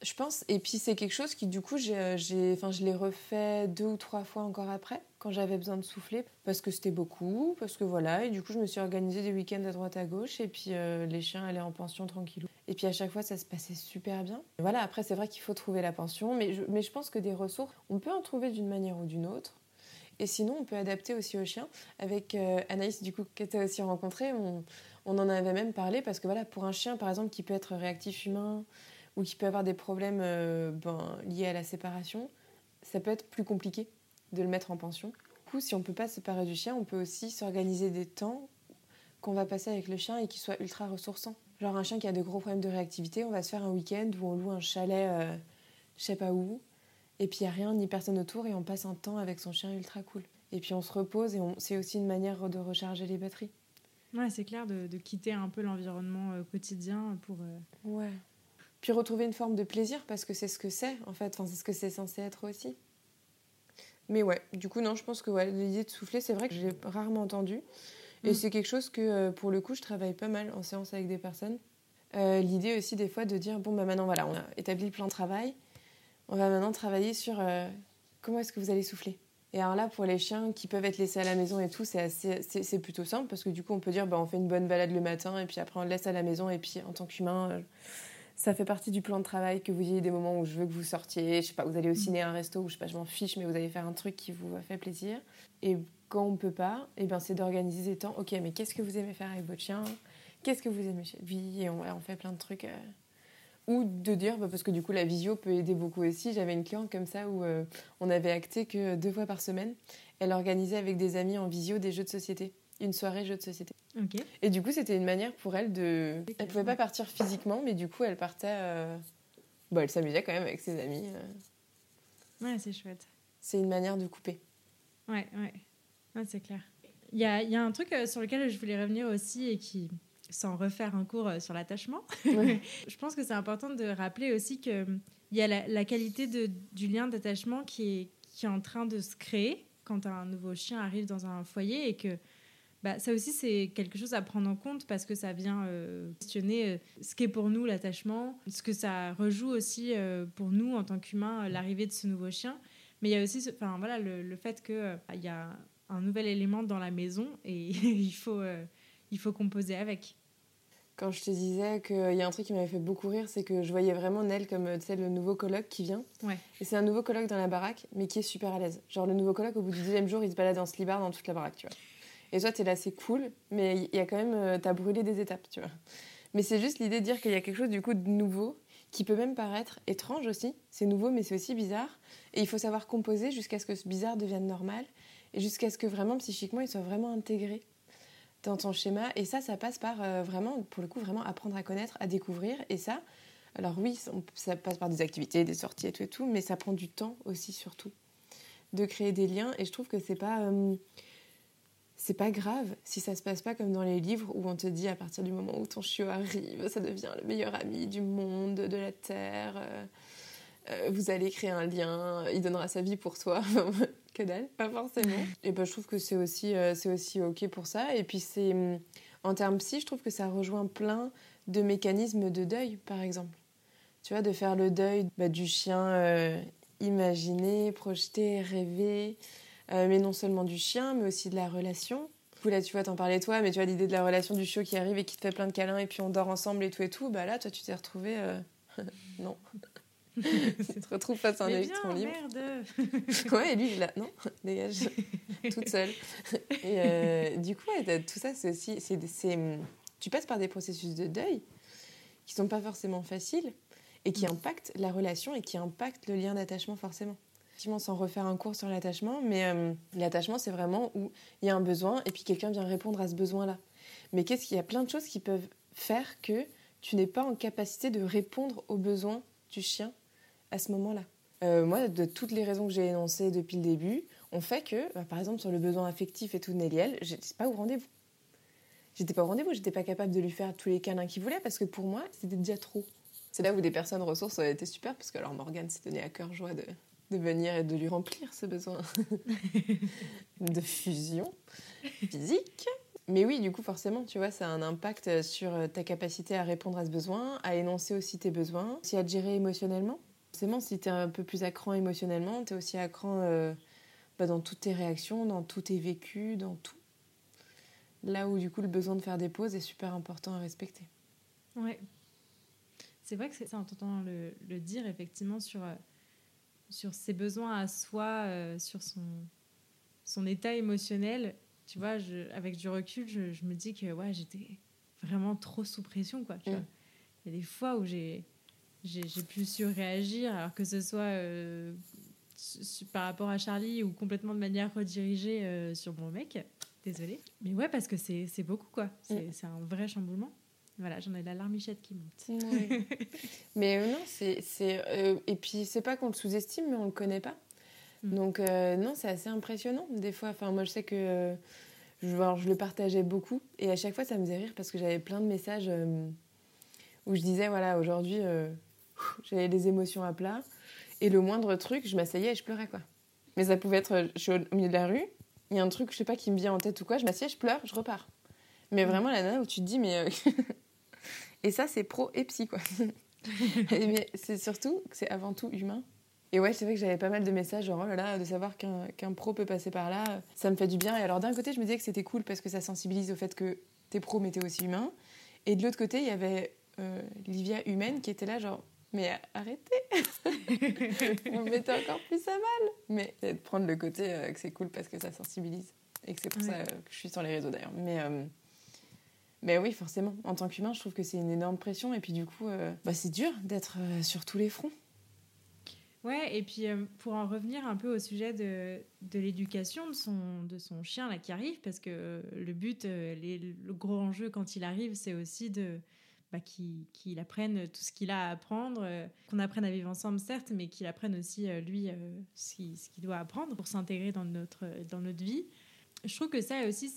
je pense. Et puis c'est quelque chose qui, du coup, j'ai, j'ai- enfin, je l'ai refait deux ou trois fois encore après, quand j'avais besoin de souffler, parce que c'était beaucoup, parce que voilà. Et du coup, je me suis organisée des week-ends à droite à gauche, et puis euh, les chiens allaient en pension tranquillou. Et puis à chaque fois, ça se passait super bien. Voilà, après, c'est vrai qu'il faut trouver la pension, mais je, mais je pense que des ressources, on peut en trouver d'une manière ou d'une autre. Et sinon, on peut adapter aussi aux chiens. Avec euh, Anaïs, du coup, tu as aussi rencontré, on, on en avait même parlé parce que voilà, pour un chien, par exemple, qui peut être réactif humain ou qui peut avoir des problèmes euh, ben, liés à la séparation, ça peut être plus compliqué de le mettre en pension. Du coup, si on peut pas se séparer du chien, on peut aussi s'organiser des temps qu'on va passer avec le chien et qui soient ultra ressourçants. Genre un chien qui a de gros problèmes de réactivité, on va se faire un week-end où on loue un chalet, euh, je sais pas où, et puis il n'y a rien ni personne autour et on passe un temps avec son chien ultra cool. Et puis on se repose et on... c'est aussi une manière de recharger les batteries. Ouais, c'est clair de, de quitter un peu l'environnement euh, quotidien pour. euh, Ouais. Puis retrouver une forme de plaisir parce que c'est ce que c'est en fait, enfin, c'est ce que c'est censé être aussi. Mais ouais, du coup non, je pense que ouais, l'idée de souffler, c'est vrai que je l'ai rarement entendu. Et Mm. c'est quelque chose que euh, pour le coup, je travaille pas mal en séance avec des personnes. Euh, l'idée aussi des fois de dire, bon bah maintenant voilà, on a établi le plan de travail, on va maintenant travailler sur euh, comment est-ce que vous allez souffler. Et alors là, pour les chiens qui peuvent être laissés à la maison et tout, c'est assez- c'est c'est plutôt simple parce que du coup, on peut dire, bah, on fait une bonne balade le matin et puis après on le laisse à la maison et puis en tant qu'humain, euh, ça fait partie du plan de travail que vous ayez des moments où je veux que vous sortiez, je sais pas, vous allez au ciné, à un resto, ou je sais pas, je m'en fiche, mais vous allez faire un truc qui vous fait plaisir. Et quand on peut pas, et ben c'est d'organiser des temps. Ok, mais qu'est-ce que vous aimez faire avec votre chien? Qu'est-ce que vous aimez chez lui? Et on, on fait plein de trucs. euh. Ou de dire, bah, parce que du coup la visio peut aider beaucoup aussi. J'avais une cliente comme ça où euh, on avait acté que deux fois par semaine, elle organisait avec des amis en visio des jeux de société, une soirée jeux de société. Et du coup, c'était une manière pour elle de. Elle pouvait pas partir physiquement, mais du coup, elle partait. euh, Bon, elle s'amusait quand même avec ses amis. euh. Ouais, c'est chouette. C'est une manière de couper. Ouais, ouais. c'est clair. Il y a, y a, un truc euh, sur lequel je voulais revenir aussi et qui, sans refaire un cours euh, sur l'attachement, je pense que c'est important de rappeler aussi qu'il y a la, la qualité de, du lien d'attachement qui est, qui est en train de se créer quand un nouveau chien arrive dans un foyer et que bah, ça aussi, c'est quelque chose à prendre en compte parce que ça vient euh, questionner euh, ce qu'est pour nous l'attachement, ce que ça rejoue aussi euh, pour nous en tant qu'humains, l'arrivée de ce nouveau chien. Mais il y a aussi enfin, voilà, le, le fait qu'il il y a un nouvel élément dans la maison et il, faut, il faut composer avec. Quand je te disais qu'il y a un truc qui m'avait fait beaucoup rire, c'est que je voyais vraiment Nel comme le nouveau coloc qui vient. Ouais. Et c'est un nouveau coloc dans la baraque, mais qui est super à l'aise. Genre le nouveau coloc, au bout du deuxième jour, il se balade en slibard dans toute la baraque, tu vois. Et toi, tu es là, c'est cool, mais il y a quand même, euh, tu as brûlé des étapes, tu vois. Mais c'est juste l'idée de dire qu'il y a quelque chose du coup de nouveau qui peut même paraître étrange aussi. C'est nouveau, mais c'est aussi bizarre. Et il faut savoir composer jusqu'à ce que ce bizarre devienne normal et jusqu'à ce que vraiment psychiquement il soit vraiment intégré dans ton schéma. Et ça, ça passe par euh, vraiment, pour le coup, vraiment apprendre à connaître, à découvrir. Et ça, alors oui, ça passe par des activités, des sorties et tout et tout, mais ça prend du temps aussi surtout de créer des liens. Et je trouve que c'est pas euh, c'est pas grave si ça se passe pas comme dans les livres où on te dit à partir du moment où ton chiot arrive, ça devient le meilleur ami du monde, de la terre. Euh, euh, vous allez créer un lien, il donnera sa vie pour toi. que dalle, pas forcément. Et ben je trouve que c'est aussi, euh, c'est aussi ok pour ça. Et puis c'est hum, en termes psy, je trouve que ça rejoint plein de mécanismes de deuil, par exemple. Tu vois, de faire le deuil bah, du chien imaginé, projeté, rêvé. Euh, mais non seulement du chien, mais aussi de la relation. Du coup, là, tu vois, t'en parlais toi, mais tu vois l'idée de la relation du chiot qui arrive et qui te fait plein de câlins et puis on dort ensemble et tout et tout. Bah là, toi, tu t'es retrouvé. Euh, non. tu te retrouves face à un électron libre. Merde. ouais, et lui, là, non, dégage, toute seule. Et euh, du coup, tout ça, c'est aussi. c'est, tu passes par des processus de deuil qui sont pas forcément faciles et qui impactent la relation et qui impactent le lien d'attachement forcément sans refaire un cours sur l'attachement, mais euh, l'attachement, c'est vraiment où il y a un besoin et puis quelqu'un vient répondre à ce besoin-là. Mais qu'est-ce qu'il y a plein de choses qui peuvent faire que tu n'es pas en capacité de répondre aux besoins du chien à ce moment-là? Euh, moi, de toutes les raisons que j'ai énoncées depuis le début, on fait que, bah, par exemple, sur le besoin affectif et tout Néliel, j'étais pas au rendez-vous. J'étais pas au rendez-vous, j'étais pas capable de lui faire tous les câlins qu'il voulait parce que pour moi, c'était déjà trop. C'est là où des personnes ressources été super parce que alors Morgane s'est donné à cœur joie de, de venir et de lui remplir ce besoin de fusion physique. Mais oui, du coup, forcément, tu vois, ça a un impact sur ta capacité à répondre à ce besoin, à énoncer aussi tes besoins, aussi à te gérer émotionnellement. Forcément, si tu es un peu plus à cran émotionnellement, tu es aussi à cran euh, bah, dans toutes tes réactions, dans tous tes vécus, dans tout. Là où, du coup, le besoin de faire des pauses est super important à respecter. Ouais. C'est vrai que c'est ça, en t'entendant le, le, dire, effectivement, sur. Euh, sur ses besoins à soi, euh, sur son, son état émotionnel, tu vois, je, avec du recul, je, je, me dis que ouais, j'étais vraiment trop sous pression. Quoi, tu vois. Il y a des fois où j'ai, j'ai, pu surréagir, alors que ce soit euh, par rapport à Charlie ou complètement de manière redirigée euh, sur mon mec. Désolée. Mais ouais, parce que c'est, c'est beaucoup, quoi. C'est, mm. c'est un vrai chamboulement. Voilà, j'en ai la larmichette qui monte. mais euh, non, c'est. Euh, et puis, c'est pas qu'on le sous-estime, mais on le connaît pas. Mm. Donc, euh, non, c'est assez impressionnant, des fois. Enfin, moi, je sais que. je, je le partageais beaucoup. Et à chaque fois, ça me faisait rire parce que j'avais plein de messages où je disais voilà, aujourd'hui, j'avais des émotions à plat. Et le moindre truc, je m'asseyais et je pleurais, quoi. Mais ça pouvait être. Je suis au milieu de la rue, il y a un truc, je sais pas, qui me vient en tête ou quoi, je m'assieds, je pleure, je repars. Mais mm. vraiment, la nana où tu te dis, mais Et ça, c'est pro et psy, quoi. mais c'est surtout que c'est avant tout humain. Et ouais, c'est vrai que j'avais pas mal de messages, genre, oh là là, de savoir qu'un pro peut passer par là, ça me fait du bien. Et alors, d'un côté, je me disais que c'était cool parce que ça sensibilise au fait que t'es pro, mais t'es aussi humain. Et de l'autre côté, il y avait euh, Livia humaine qui était là, genre, mais arrêtez Vous me mettez encore plus à mal Mais de prendre le côté euh, que c'est cool parce que ça sensibilise. Et que c'est pour ça euh, que je suis sur les réseaux d'ailleurs. Mais. Mais oui, forcément. En tant qu'humain, je trouve que c'est une énorme pression. Et puis du coup, euh, bah, c'est dur d'être euh, sur tous les fronts. Ouais, et puis euh, pour en revenir un peu au sujet de, de l'éducation de son, de son chien là, qui arrive, parce que le but, le gros enjeu quand il arrive, c'est aussi de, bah, qu'il apprenne tout ce qu'il a à apprendre, qu'on apprenne à vivre ensemble certes, mais qu'il apprenne aussi lui ce qu'il doit apprendre pour s'intégrer dans notre, dans notre vie. Je trouve que ça aussi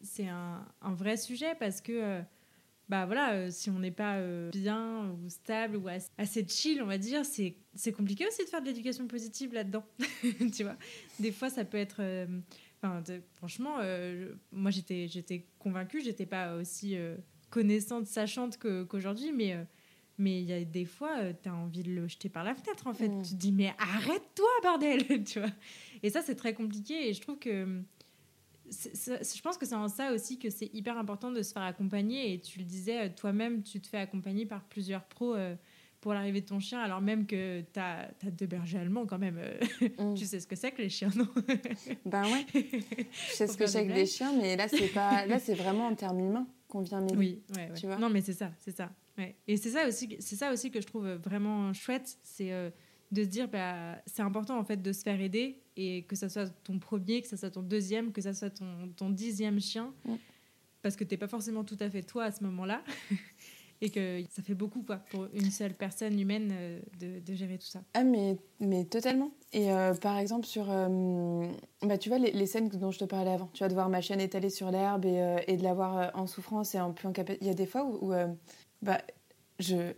c'est un, un, vrai sujet parce que bah voilà, euh, si on n'est pas euh, bien ou stable ou assez, chill, on va dire, c'est, compliqué aussi de faire de l'éducation positive là-dedans. tu vois, des fois, ça peut être. Euh, franchement, moi, j'étais, j'étais convaincue, j'étais pas aussi connaissante, sachante qu'aujourd'hui, mais. mais il y a des fois, tu as envie de le jeter par la fenêtre, en fait. Mm. Tu te dis, mais arrête-toi, bordel tu vois Et ça, c'est très compliqué. Et je trouve que je pense que c'est en ça aussi que c'est hyper important de se faire accompagner. Et tu le disais, euh, toi-même, tu te fais accompagner par plusieurs pros euh, pour l'arrivée de ton chien, alors même que tu as, deux bergers allemands quand même. Euh, mm. tu sais ce que c'est que les chiens, non? Ben ouais. Je sais ce que c'est que les chiens, mais là, c'est pas... là, c'est vraiment en termes humains qu'on vient m'aider. Oui, ouais, Tu vois non, mais c'est ça, c'est ça. Et c'est ça, aussi, ça aussi que je trouve vraiment chouette, c'est de se dire bah, c'est important en fait de se faire aider et que ça soit ton premier, que ça soit ton deuxième, que ça soit ton, ton dixième chien, parce que t'es pas forcément tout à fait toi à ce moment-là. et que ça fait beaucoup quoi, pour une seule personne humaine euh, de, de, gérer tout ça. Ah mais, mais totalement. Et euh, par exemple sur, euh, bah, tu vois les, les, scènes dont je te parlais avant, tu vas de voir ma chienne étalée sur l'herbe et, et, de la voir en souffrance et un peu en Il y a des fois où, où bah, je,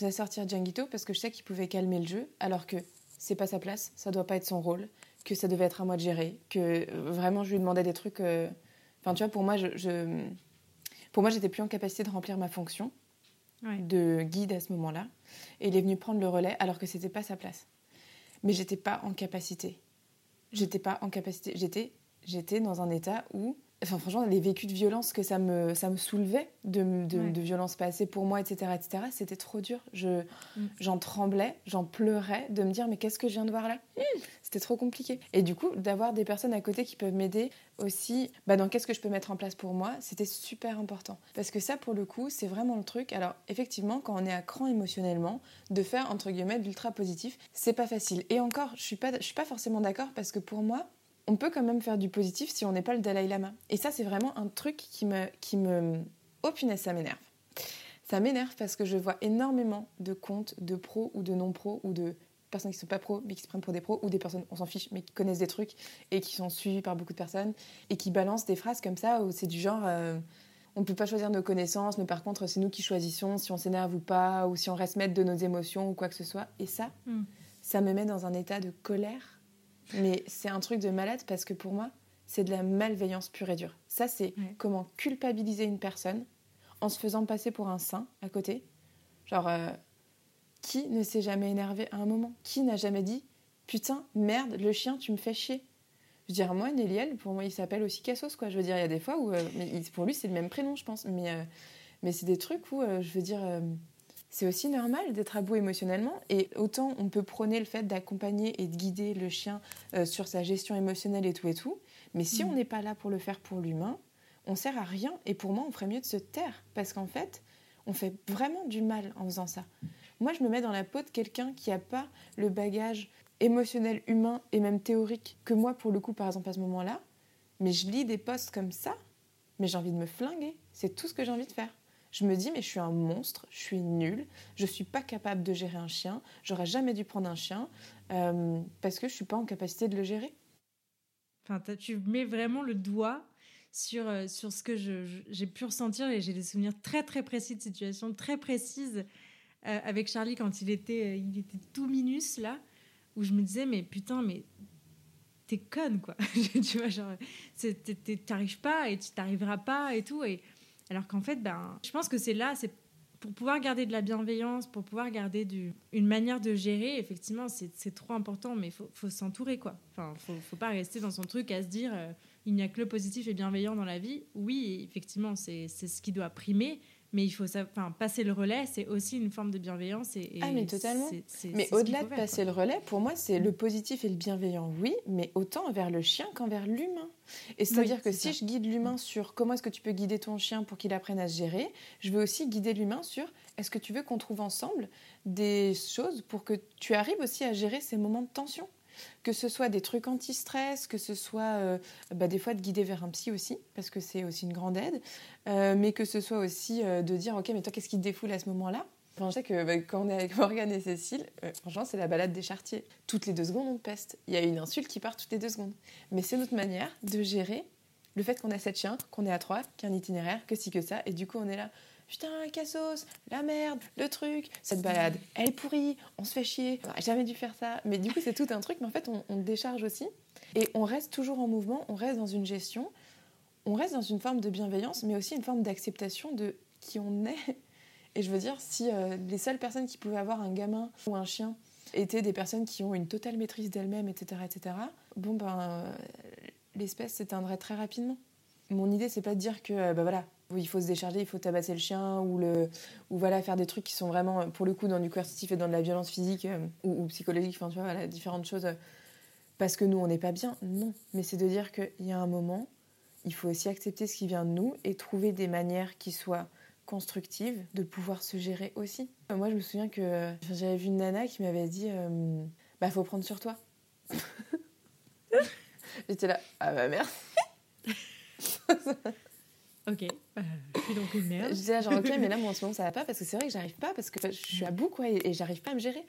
faisais sortir Djanguito parce que je sais qu'il pouvait calmer le jeu, alors que c'est pas sa place, ça doit pas être son rôle, que ça devait être à moi de gérer, que euh, vraiment je lui demandais des trucs. Euh, enfin, tu vois, pour moi, je, pour moi, j'étais plus en capacité de remplir ma fonction de guide à ce moment-là, et il est venu prendre le relais alors que c'était pas sa place. Mais j'étais pas en capacité. J'étais pas en capacité. J'étais, j'étais dans un état où Enfin, franchement, les vécus de violence que ça me, ça me soulevait, de, de, de violence passée pour moi, etc., etc., c'était trop dur. Je, mm. J'en tremblais, j'en pleurais de me dire, mais qu'est-ce que je viens de voir là? Mm. C'était trop compliqué. Et du coup, d'avoir des personnes à côté qui peuvent m'aider aussi, bah, dans qu'est-ce que je peux mettre en place pour moi, c'était super important. Parce que ça, pour le coup, c'est vraiment le truc. Alors, effectivement, quand on est à cran émotionnellement, de faire, entre guillemets, d'ultra positif, c'est pas facile. Et encore, je suis pas, je suis pas forcément d'accord parce que pour moi, on peut quand même faire du positif si on n'est pas le Dalai Lama. Et ça, c'est vraiment un truc qui me... Qui me... Oh punaise, ça m'énerve. Ça m'énerve parce que je vois énormément de comptes de pros ou de non-pros ou de personnes qui ne sont pas pros mais qui se prennent pour des pros ou des personnes, on s'en fiche, mais qui connaissent des trucs et qui sont suivies par beaucoup de personnes et qui balancent des phrases comme ça où c'est du genre... Euh, on ne peut pas choisir nos connaissances, mais par contre, c'est nous qui choisissons si on s'énerve ou pas, ou si on reste maître de nos émotions ou quoi que ce soit. Et ça, hmm. ça me met dans un état de colère mais c'est un truc de malade parce que pour moi, c'est de la malveillance pure et dure. Ça, c'est comment culpabiliser une personne en se faisant passer pour un saint à côté. Genre, euh, qui ne s'est jamais énervé à un moment? Qui n'a jamais dit Putain, merde, le chien, tu me fais chier? Je veux dire, moi, Néliel, pour moi, il s'appelle aussi Cassos, quoi. Je veux dire, il y a des fois où. Euh, mais pour lui, c'est le même prénom, je pense. Mais, euh, mais c'est des trucs où, je veux dire c'est aussi normal d'être à bout émotionnellement. Et autant on peut prôner le fait d'accompagner et de guider le chien euh, sur sa gestion émotionnelle et tout et tout. Mais si on mm. n'est pas là pour le faire pour l'humain, on sert à rien. Et pour moi, on ferait mieux de se taire. Parce qu'en fait, on fait vraiment du mal en faisant ça. Moi, je me mets dans la peau de quelqu'un qui n'a pas le bagage émotionnel, humain et même théorique que moi, pour le coup, par exemple, à ce moment-là. Mais je lis des posts comme ça, mais j'ai envie de me flinguer. C'est tout ce que j'ai envie de faire. Je me dis, mais je suis un monstre, je suis nulle, je suis pas capable de gérer un chien, j'aurais jamais dû prendre un chien euh, parce que je suis pas en capacité de le gérer. Enfin, tu mets vraiment le doigt sur, euh, sur ce que j'ai pu ressentir et j'ai des souvenirs très très précis de situations très précises euh, avec Charlie quand il était, il était tout minus là, où je me disais, mais putain, mais t'es conne quoi. tu vois, genre, t'arrives pas et tu t'arriveras pas et tout. Et alors qu'en fait, ben, je pense que c'est là, c'est pour pouvoir garder de la bienveillance, pour pouvoir garder du, une manière de gérer, effectivement, c'est trop important, mais il faut, faut s'entourer, quoi. Enfin, faut, faut pas rester dans son truc à se dire euh, il n'y a que le positif et bienveillant dans la vie. Oui, effectivement, c'est ce qui doit primer, mais il faut enfin, passer le relais, c'est aussi une forme de bienveillance. Et, ah, mais totalement. mais au-delà de passer le relais, pour moi, c'est le positif et le bienveillant, oui, mais autant envers le chien qu'envers l'humain. Et c'est-à-dire que si je guide l'humain sur comment est-ce que tu peux guider ton chien pour qu'il apprenne à se gérer, je veux aussi guider l'humain sur est-ce que tu veux qu'on trouve ensemble des choses pour que tu arrives aussi à gérer ces moments de tension. Que ce soit des trucs anti-stress, que ce soit bah, des fois de guider vers un psy aussi, parce que c'est aussi une grande aide, mais que ce soit aussi de dire, ok, mais toi, qu'est-ce qui te défoule à ce moment-là? Je sais que bah, quand on est avec Morgane et Cécile, franchement, c'est la balade des chartiers. Toutes les deux secondes, on peste. Il y a une insulte qui part toutes les deux secondes. Mais c'est notre manière de gérer le fait qu'on a sept chiens, qu'on est à trois, qu'il y a un itinéraire, que si que ça, et du coup on est là, putain, Cassos, la merde, le truc, cette balade, elle est pourrie, on se fait chier, on jamais dû faire ça. Mais du coup c'est tout un truc, mais en fait on, décharge aussi, et on reste toujours en mouvement, on reste dans une gestion, on reste dans une forme de bienveillance, mais aussi une forme d'acceptation de qui on est. Et je veux dire, si euh, les seules personnes qui pouvaient avoir un gamin ou un chien étaient des personnes qui ont une totale maîtrise d'elles-mêmes, etc., etc., bon ben l'espèce s'éteindrait très rapidement. Mon idée, c'est pas de dire que euh, bah voilà, il faut se décharger, il faut tabasser le chien ou le ou voilà faire des trucs qui sont vraiment pour le coup dans du coercitif et dans de la violence physique euh, ou, psychologique, enfin tu vois, différentes choses euh, parce que nous on n'est pas bien. Non, mais c'est de dire qu'il y a un moment, il faut aussi accepter ce qui vient de nous et trouver des manières qui soient constructives de pouvoir se gérer aussi. Moi, je me souviens que j'avais vu une nana qui m'avait dit bah faut prendre sur toi. J'étais là, ah bah merci. ok, euh, je suis donc une merde. J'étais là, genre, ok, mais là, moi, en ce moment, ça va pas parce que c'est vrai que j'arrive pas parce que je suis à bout, quoi, et, j'arrive pas à me gérer.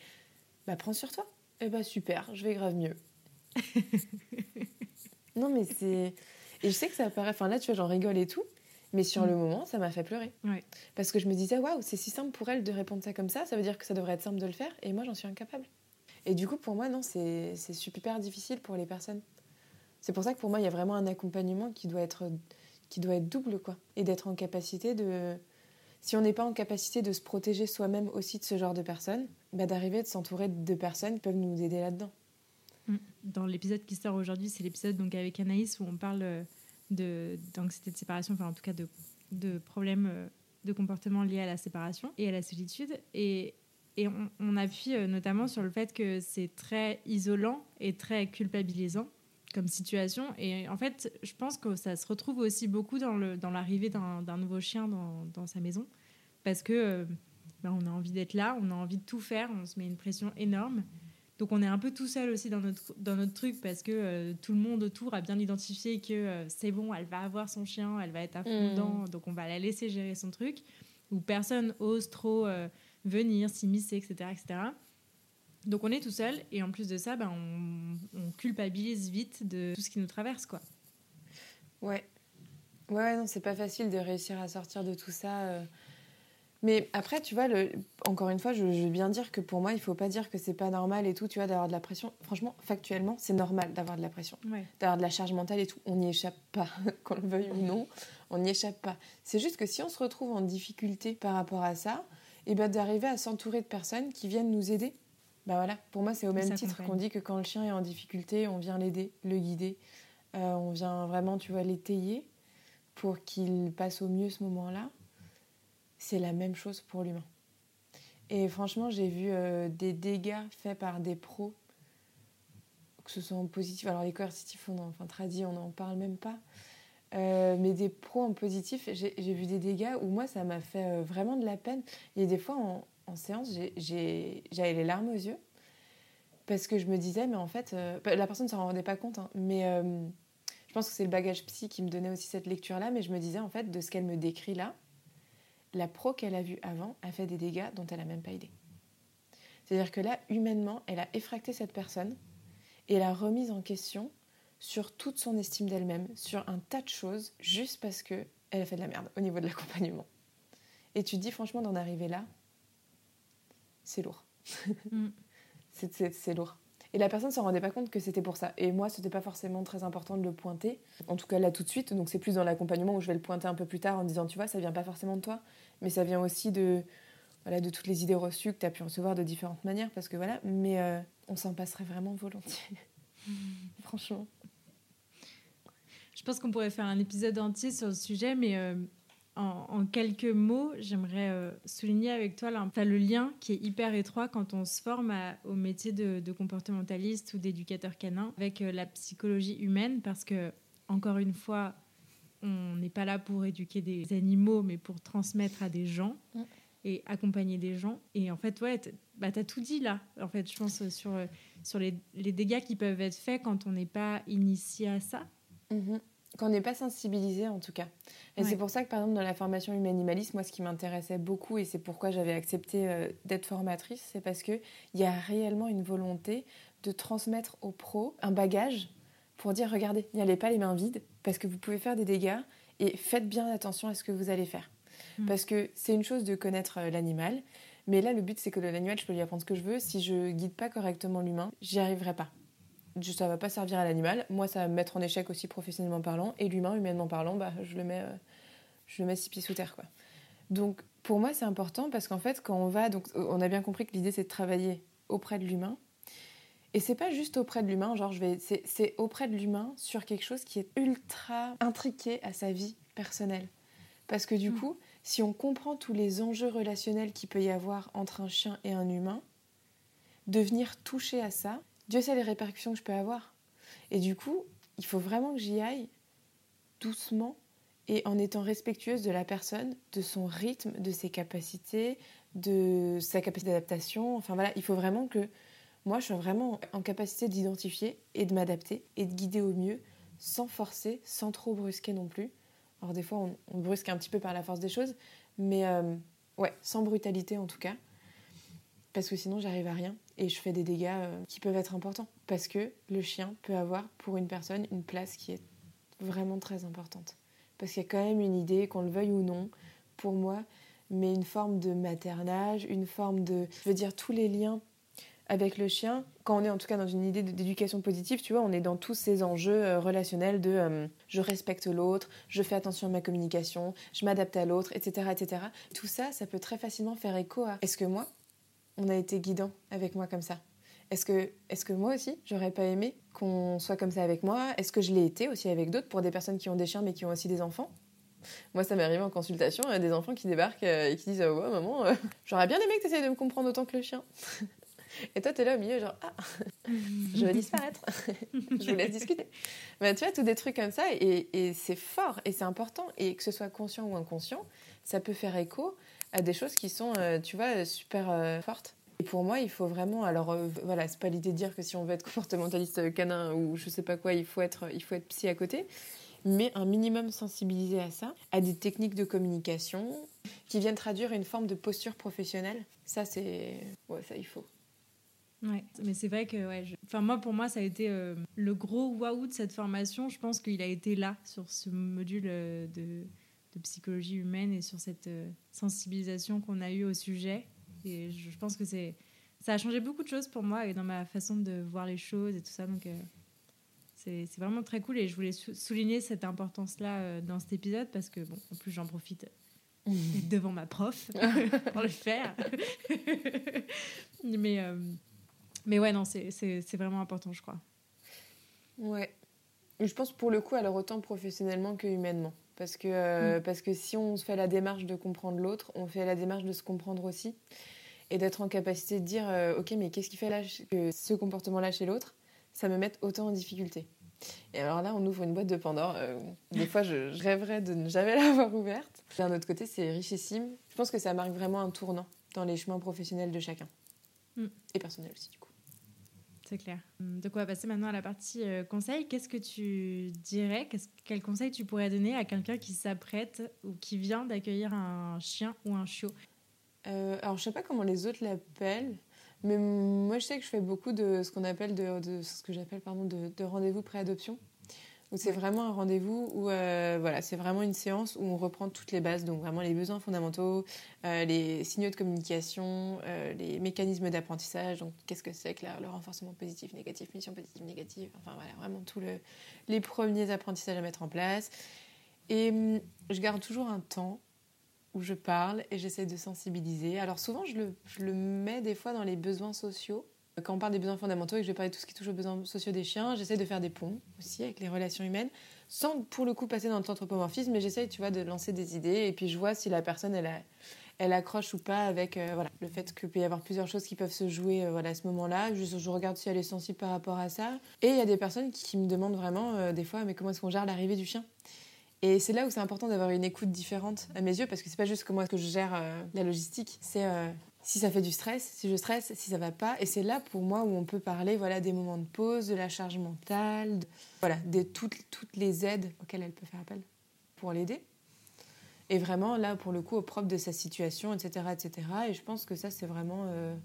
Bah, prends sur toi. Eh bah, super, je vais grave mieux. non, mais c'est. Et je sais que ça paraît. Enfin, là, tu vois, j'en rigole et tout. Mais sur le mm. moment, ça m'a fait pleurer. Ouais. Parce que je me disais, waouh, c'est si simple pour elle de répondre ça comme ça, ça veut dire que ça devrait être simple de le faire, et moi, j'en suis incapable. Et du coup, pour moi, non, c'est super difficile pour les personnes. C'est pour ça que pour moi, il y a vraiment un accompagnement qui doit être, qui doit être double, quoi. Et d'être en capacité de. Si on n'est pas en capacité de se protéger soi-même aussi de ce genre de personnes, bah d'arriver de s'entourer de personnes qui peuvent nous aider là-dedans. Mm. Dans l'épisode qui sort aujourd'hui, c'est l'épisode donc avec Anaïs où on parle euh, d'anxiété de séparation, enfin en tout cas de, de problèmes euh, de comportement liés à la séparation et à la solitude. Et, et on, on appuie euh, notamment sur le fait que c'est très isolant et très culpabilisant comme situation. Et en fait, je pense que ça se retrouve aussi beaucoup dans, le, dans l'arrivée d'un, nouveau chien dans, dans, sa maison. Parce que euh, ben, on a envie d'être là, on a envie de tout faire, on se met une pression énorme. Donc on est un peu tout seul aussi dans notre, dans notre truc parce que euh, tout le monde autour a bien identifié que euh, c'est bon, elle va avoir son chien, elle va être à fond mmh. dedans, donc on va la laisser gérer son truc. Où personne ose trop venir, s'immiscer, etc., etc. Donc on est tout seul et en plus de ça, ben, on, culpabilise vite de tout ce qui nous traverse, quoi. Ouais. Ouais, non, c'est pas facile de réussir à sortir de tout ça. Euh. Mais après, tu vois, le... encore une fois, je, veux bien dire que pour moi, il faut pas dire que c'est pas normal et tout, tu vois, d'avoir de la pression. Franchement, factuellement, c'est normal d'avoir de la pression, d'avoir de la charge mentale et tout. On n'y échappe pas, qu'on le veuille ou non, on n'y échappe pas. C'est juste que si on se retrouve en difficulté par rapport à ça, et eh ben d'arriver à s'entourer de personnes qui viennent nous aider bah voilà, pour moi c'est au même titre qu'on dit que quand le chien est en difficulté, on vient l'aider, le guider, euh, on vient vraiment, tu vois, l'étayer pour qu'il passe au mieux ce moment-là. C'est la même chose pour l'humain. Et franchement, j'ai vu euh, des dégâts faits par des pros, que ce soit en positif, alors les coercitifs, on en, enfin traduit, on n'en parle même pas, euh, mais des pros en positif, j'ai vu des dégâts où moi ça m'a fait vraiment de la peine. Il y a des fois, en, en séance, j'avais les larmes aux yeux parce que je me disais, mais en fait, euh, bah, la personne ne s'en rendait pas compte, hein, mais euh, je pense que c'est le bagage psy qui me donnait aussi cette lecture-là, mais je me disais, en fait, de ce qu'elle me décrit là, la pro qu'elle a vue avant a fait des dégâts dont elle n'a même pas idée. C'est-à-dire que là, humainement, elle a effracté cette personne et l'a remise en question sur toute son estime d'elle-même, sur un tas de choses, juste parce que elle a fait de la merde au niveau de l'accompagnement. Et tu te dis, franchement, d'en arriver là, c'est lourd. Mm. c'est lourd. Et la personne ne s'en rendait pas compte que c'était pour ça. Et moi, ce n'était pas forcément très important de le pointer. En tout cas, là, tout de suite. Donc, c'est plus dans l'accompagnement où je vais le pointer un peu plus tard en disant, tu vois, ça vient pas forcément de toi, mais ça vient aussi de, voilà, de toutes les idées reçues que tu as pu recevoir de différentes manières. Parce que voilà, mais euh, on s'en passerait vraiment volontiers. Franchement. Je pense qu'on pourrait faire un épisode entier sur le sujet, mais euh, en, quelques mots, j'aimerais euh, souligner avec toi le lien qui est hyper étroit quand on se forme au métier de, comportementaliste ou d'éducateur canin avec euh, la psychologie humaine parce que, encore une fois, on n'est pas là pour éduquer des animaux, mais pour transmettre à des gens et accompagner des gens. Et en fait, ouais, bah, tu as tout dit là, en fait, je pense, sur, sur les, les dégâts qui peuvent être faits quand on n'est pas initié à ça. Mhm. Quand on n'est pas sensibilisé, en tout cas. Et Ouais. c'est pour ça que, par exemple, dans la formation humain-animaliste, moi, ce qui m'intéressait beaucoup, et c'est pourquoi j'avais accepté euh, d'être formatrice, c'est parce qu'il y a réellement une volonté de transmettre aux pros un bagage pour dire regardez, n'y allez pas les mains vides, parce que vous pouvez faire des dégâts, et faites bien attention à ce que vous allez faire. Mm. Parce que c'est une chose de connaître euh, l'animal, mais là, le but, c'est que l'animal, je peux lui apprendre ce que je veux. Si je guide pas correctement l'humain, j'y arriverai pas. Ça va pas servir à l'animal. Moi, ça va me mettre en échec aussi professionnellement parlant. Et l'humain, humainement parlant, bah, je le mets, euh, je le mets six pieds sous terre, quoi. Donc, pour moi, c'est important parce qu'en fait, quand on va, donc, euh, on a bien compris que l'idée, c'est de travailler auprès de l'humain. Et c'est pas juste auprès de l'humain, genre, je vais, c'est, auprès de l'humain sur quelque chose qui est ultra intriqué à sa vie personnelle. Parce que du Mm. coup, si on comprend tous les enjeux relationnels qu'il peut y avoir entre un chien et un humain, de venir toucher à ça, Dieu sait les répercussions que je peux avoir. Et du coup, il faut vraiment que j'y aille doucement et en étant respectueuse de la personne, de son rythme, de ses capacités, de sa capacité d'adaptation. Enfin voilà, il faut vraiment que moi je sois vraiment en capacité d'identifier et de m'adapter et de guider au mieux sans forcer, sans trop brusquer non plus. Alors des fois on, brusque un petit peu par la force des choses, mais euh, ouais, sans brutalité en tout cas. Parce que sinon j'arrive à rien et je fais des dégâts euh, qui peuvent être importants. Parce que le chien peut avoir pour une personne une place qui est vraiment très importante. Parce qu'il y a quand même une idée, qu'on le veuille ou non, pour moi, mais une forme de maternage, une forme de... Je veux dire, tous les liens avec le chien, quand on est en tout cas dans une idée d'éducation positive, tu vois, on est dans tous ces enjeux euh, relationnels de euh, je respecte l'autre, je fais attention à ma communication, je m'adapte à l'autre, etc., etc. Tout ça, ça peut très facilement faire écho à est-ce que moi, on a été guidant avec moi comme ça Est-ce que, est que moi aussi, j'aurais pas aimé qu'on soit comme ça avec moi? Est-ce que je l'ai été aussi avec d'autres pour des personnes qui ont des chiens mais qui ont aussi des enfants? Moi, ça m'est arrivé en consultation, a des enfants qui débarquent euh, et qui disent Ouais, maman, euh, j'aurais bien aimé que tu essayes de me comprendre autant que le chien. Et toi, t'es là au milieu, genre Ah, je vais disparaître. je vous laisse discuter. Mais tu vois, tous des trucs comme ça, et c'est fort, et c'est important. Et que ce soit conscient ou inconscient, ça peut faire écho à des choses qui sont, euh, tu vois, super euh, fortes. Et pour moi, il faut vraiment. Alors, euh, voilà, c'est pas l'idée de dire que si on veut être comportementaliste canin ou je sais pas quoi, il faut être, il faut être psy à côté. Mais un minimum sensibilisé à ça, à des techniques de communication qui viennent traduire une forme de posture professionnelle. Ça, c'est. Ouais, ça, il faut. Ouais, mais c'est vrai que ouais, enfin moi pour moi ça a été euh, le gros waouh de cette formation. Je pense qu'il a été là sur ce module euh, de, de psychologie humaine et sur cette euh, sensibilisation qu'on a eue au sujet. Et je, pense que c'est ça a changé beaucoup de choses pour moi et dans ma façon de voir les choses et tout ça. Donc euh, c'est vraiment très cool et je voulais sou- souligner cette importance là dans cet épisode parce que bon en plus j'en profite d'être devant ma prof pour le faire. mais, euh, mais ouais, non, c'est vraiment important, je crois. Ouais. Je pense pour le coup, alors autant professionnellement que humainement. Parce que, euh, parce que si on se fait la démarche de comprendre l'autre, on fait la démarche de se comprendre aussi. Et d'être en capacité de dire, euh, ok, mais qu'est-ce qui fait là que ce comportement-là chez l'autre, ça me met autant en difficulté. Et alors là, on ouvre une boîte de Pandore. euh, des fois, je, je rêverais de ne jamais l'avoir ouverte. D'un autre côté, c'est richissime. Je pense que ça marque vraiment un tournant dans les chemins professionnels de chacun. Mm. Et personnels aussi, du coup. C'est clair. De quoi passer maintenant à la partie euh, conseil. Qu'est-ce que tu dirais? Qu'est-ce- Quel conseil tu pourrais donner à quelqu'un qui s'apprête ou qui vient d'accueillir un chien ou un chiot? Euh, alors, je sais pas comment les autres l'appellent, mais moi, je sais que je fais beaucoup de ce qu'on appelle de, de- ce que j'appelle pardon de, de rendez-vous pré-adoption, c'est vraiment un rendez-vous où euh, voilà, c'est vraiment une séance où on reprend toutes les bases, donc vraiment les besoins fondamentaux, euh, les signaux de communication, euh, les mécanismes d'apprentissage, donc qu'est-ce que c'est que le renforcement positif, négatif, mission positive, négative, enfin voilà, vraiment tous le, les premiers apprentissages à mettre en place. Et hum, je garde toujours un temps où je parle et j'essaie de sensibiliser. Alors souvent, je le, je le mets des fois dans les besoins sociaux. Quand on parle des besoins fondamentaux et que je vais parler de tout ce qui touche aux besoins sociaux des chiens, j'essaie de faire des ponts aussi avec les relations humaines, sans pour le coup passer dans l'anthropomorphisme, mais j'essaie, tu vois, de lancer des idées et puis je vois si la personne, elle, elle accroche ou pas avec euh, voilà, le fait qu'il peut y avoir plusieurs choses qui peuvent se jouer euh, voilà, à ce moment-là. Je, je regarde si elle est sensible par rapport à ça. Et il y a des personnes qui, me demandent vraiment, euh, des fois, mais comment est-ce qu'on gère l'arrivée du chien? Et c'est là où c'est important d'avoir une écoute différente à mes yeux, parce que c'est pas juste comment est-ce que je gère la logistique, c'est si ça fait du stress, si je stresse, si ça va pas. Et c'est là pour moi où on peut parler voilà, des moments de pause, de la charge mentale, de, voilà, de toutes, toutes les aides auxquelles elle peut faire appel pour l'aider. Et vraiment, là, pour le coup, au propre de sa situation, etc. etc. Et je pense que ça, c'est vraiment... Euh,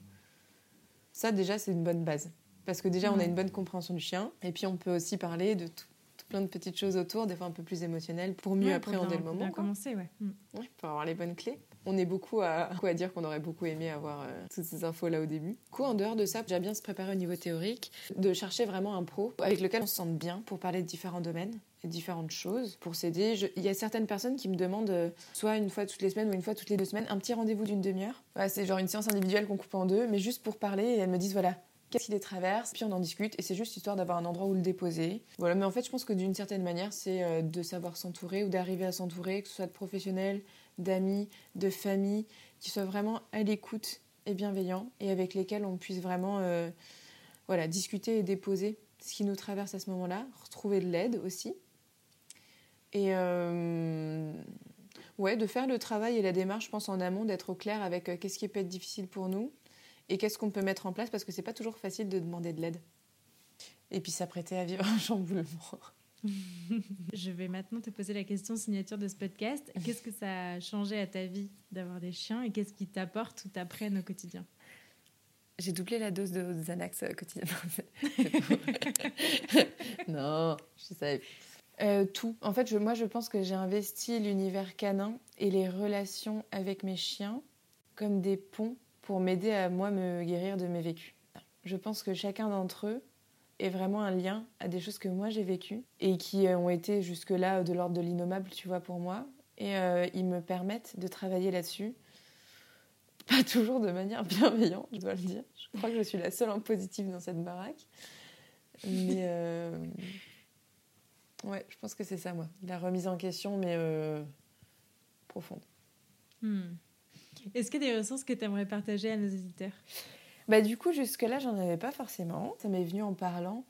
ça, déjà, c'est une bonne base. Parce que déjà, on a une bonne compréhension du chien. Et puis, on peut aussi parler de tout, plein de petites choses autour, des fois un peu plus émotionnelles, pour mieux appréhender le moment. Pour bien commencer, ouais. Ouais. Pour avoir les bonnes clés. On est beaucoup à, dire qu'on aurait beaucoup aimé avoir euh, toutes ces infos là au début. Du en dehors de ça, déjà bien se préparer au niveau théorique, de chercher vraiment un pro avec lequel on se sente bien pour parler de différents domaines et différentes choses pour s'aider. Il y a certaines personnes qui me demandent, euh, soit une fois toutes les semaines ou une fois toutes les deux semaines, un petit rendez-vous d'une demi-heure. c'est genre une séance individuelle qu'on coupe en deux, mais juste pour parler et elles me disent voilà, qu'est-ce qui les traverse, puis on en discute, et c'est juste histoire d'avoir un endroit où le déposer. Voilà, mais en fait, je pense que d'une certaine manière, c'est euh, de savoir s'entourer ou d'arriver à s'entourer, que ce soit de professionnels, d'amis, de famille, qui soient vraiment à l'écoute et bienveillants, et avec lesquels on puisse vraiment euh, voilà, discuter et déposer ce qui nous traverse à ce moment-là, retrouver de l'aide aussi. Et euh, ouais, de faire le travail et la démarche, je pense, en amont, d'être au clair avec qu'est-ce qui peut être difficile pour nous, et qu'est-ce qu'on peut mettre en place parce que c'est pas toujours facile de demander de l'aide. Et puis s'apprêter à vivre un chamboulement. Je vais maintenant te poser la question signature de ce podcast. Qu'est-ce que ça a changé à ta vie d'avoir des chiens et qu'est-ce qui t'apporte ou t'apprennent au quotidien? J'ai doublé la dose de Xanax euh, quotidiennement. non, je savais. Euh, tout. En fait, moi, je pense que j'ai investi l'univers canin et les relations avec mes chiens comme des ponts pour m'aider à moi me guérir de mes vécus. Je pense que chacun d'entre eux est vraiment un lien à des choses que moi j'ai vécues et qui ont été jusque-là de l'ordre de l'innommable, tu vois, pour moi. Et euh, ils me permettent de travailler là-dessus. Pas toujours de manière bienveillante, je dois le dire. Je crois que je suis la seule en positif dans cette baraque. Mais euh, ouais, je pense que c'est ça, moi. La remise en question, mais euh, profonde. Hmm. Est-ce qu'il y a des ressources que tu aimerais partager à nos éditeurs bah, Du coup, jusque-là, j'en avais pas forcément. Ça m'est venu en parlant.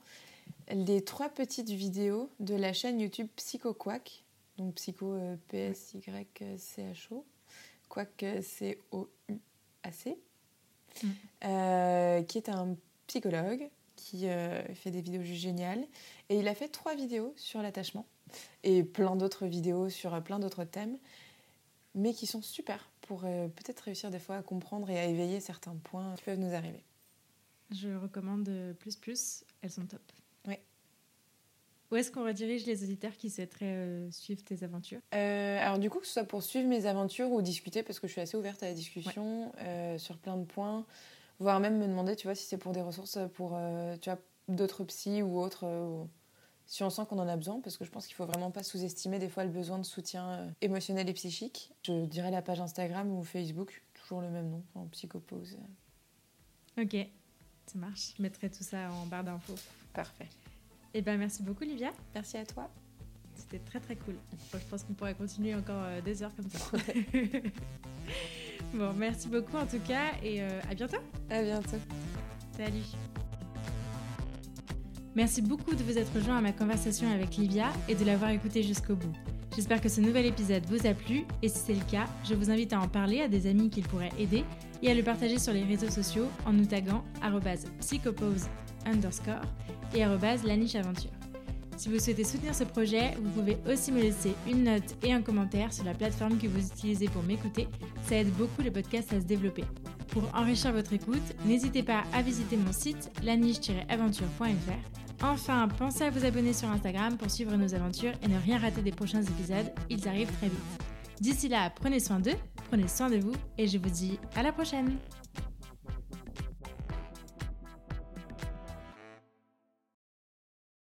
Les trois petites vidéos de la chaîne YouTube PsychoQuack, donc Psycho euh, P-S-Y-C-H-O, Quack C-O-U-A-C, mm. euh, qui est un psychologue qui euh, fait des vidéos juste géniales. Et il a fait trois vidéos sur l'attachement et plein d'autres vidéos sur plein d'autres thèmes, mais qui sont super pour euh, peut-être réussir des fois à comprendre et à éveiller certains points qui peuvent nous arriver. Je recommande plus plus, elles sont top. Oui. Où est-ce qu'on redirige les auditeurs qui souhaiteraient euh, suivre tes aventures? Euh, Alors du coup, que ce soit pour suivre mes aventures ou discuter, parce que je suis assez ouverte à la discussion sur plein de points, voire même me demander, tu vois, si c'est pour des ressources pour, tu vois, d'autres psys ou autres si on sent qu'on en a besoin, parce que je pense qu'il faut vraiment pas sous-estimer des fois le besoin de soutien euh, émotionnel et psychique. Je dirais la page Instagram ou Facebook, toujours le même nom, en psychopause. Ok, ça marche. Je mettrai tout ça en barre d'infos. Parfait. Eh ben merci beaucoup Livia. Merci à toi. C'était très très cool. je pense qu'on pourrait continuer encore euh, des heures comme ça. bon, merci beaucoup en tout cas et euh, à bientôt. À bientôt. Salut. Merci beaucoup de vous être rejoint à ma conversation avec Livia et de l'avoir écouté jusqu'au bout. J'espère que ce nouvel épisode vous a plu et si c'est le cas, je vous invite à en parler à des amis qu'il pourrait aider et à le partager sur les réseaux sociaux en nous taguant psychopose underscore et aventure. Si vous souhaitez soutenir ce projet, vous pouvez aussi me laisser une note et un commentaire sur la plateforme que vous utilisez pour m'écouter. Ça aide beaucoup le podcast à se développer. Pour enrichir votre écoute, n'hésitez pas à visiter mon site laniche-aventure.fr Enfin, pensez à vous abonner sur Instagram pour suivre nos aventures et ne rien rater des prochains épisodes, ils arrivent très vite. D'ici là, prenez soin d'eux, prenez soin de vous et je vous dis à la prochaine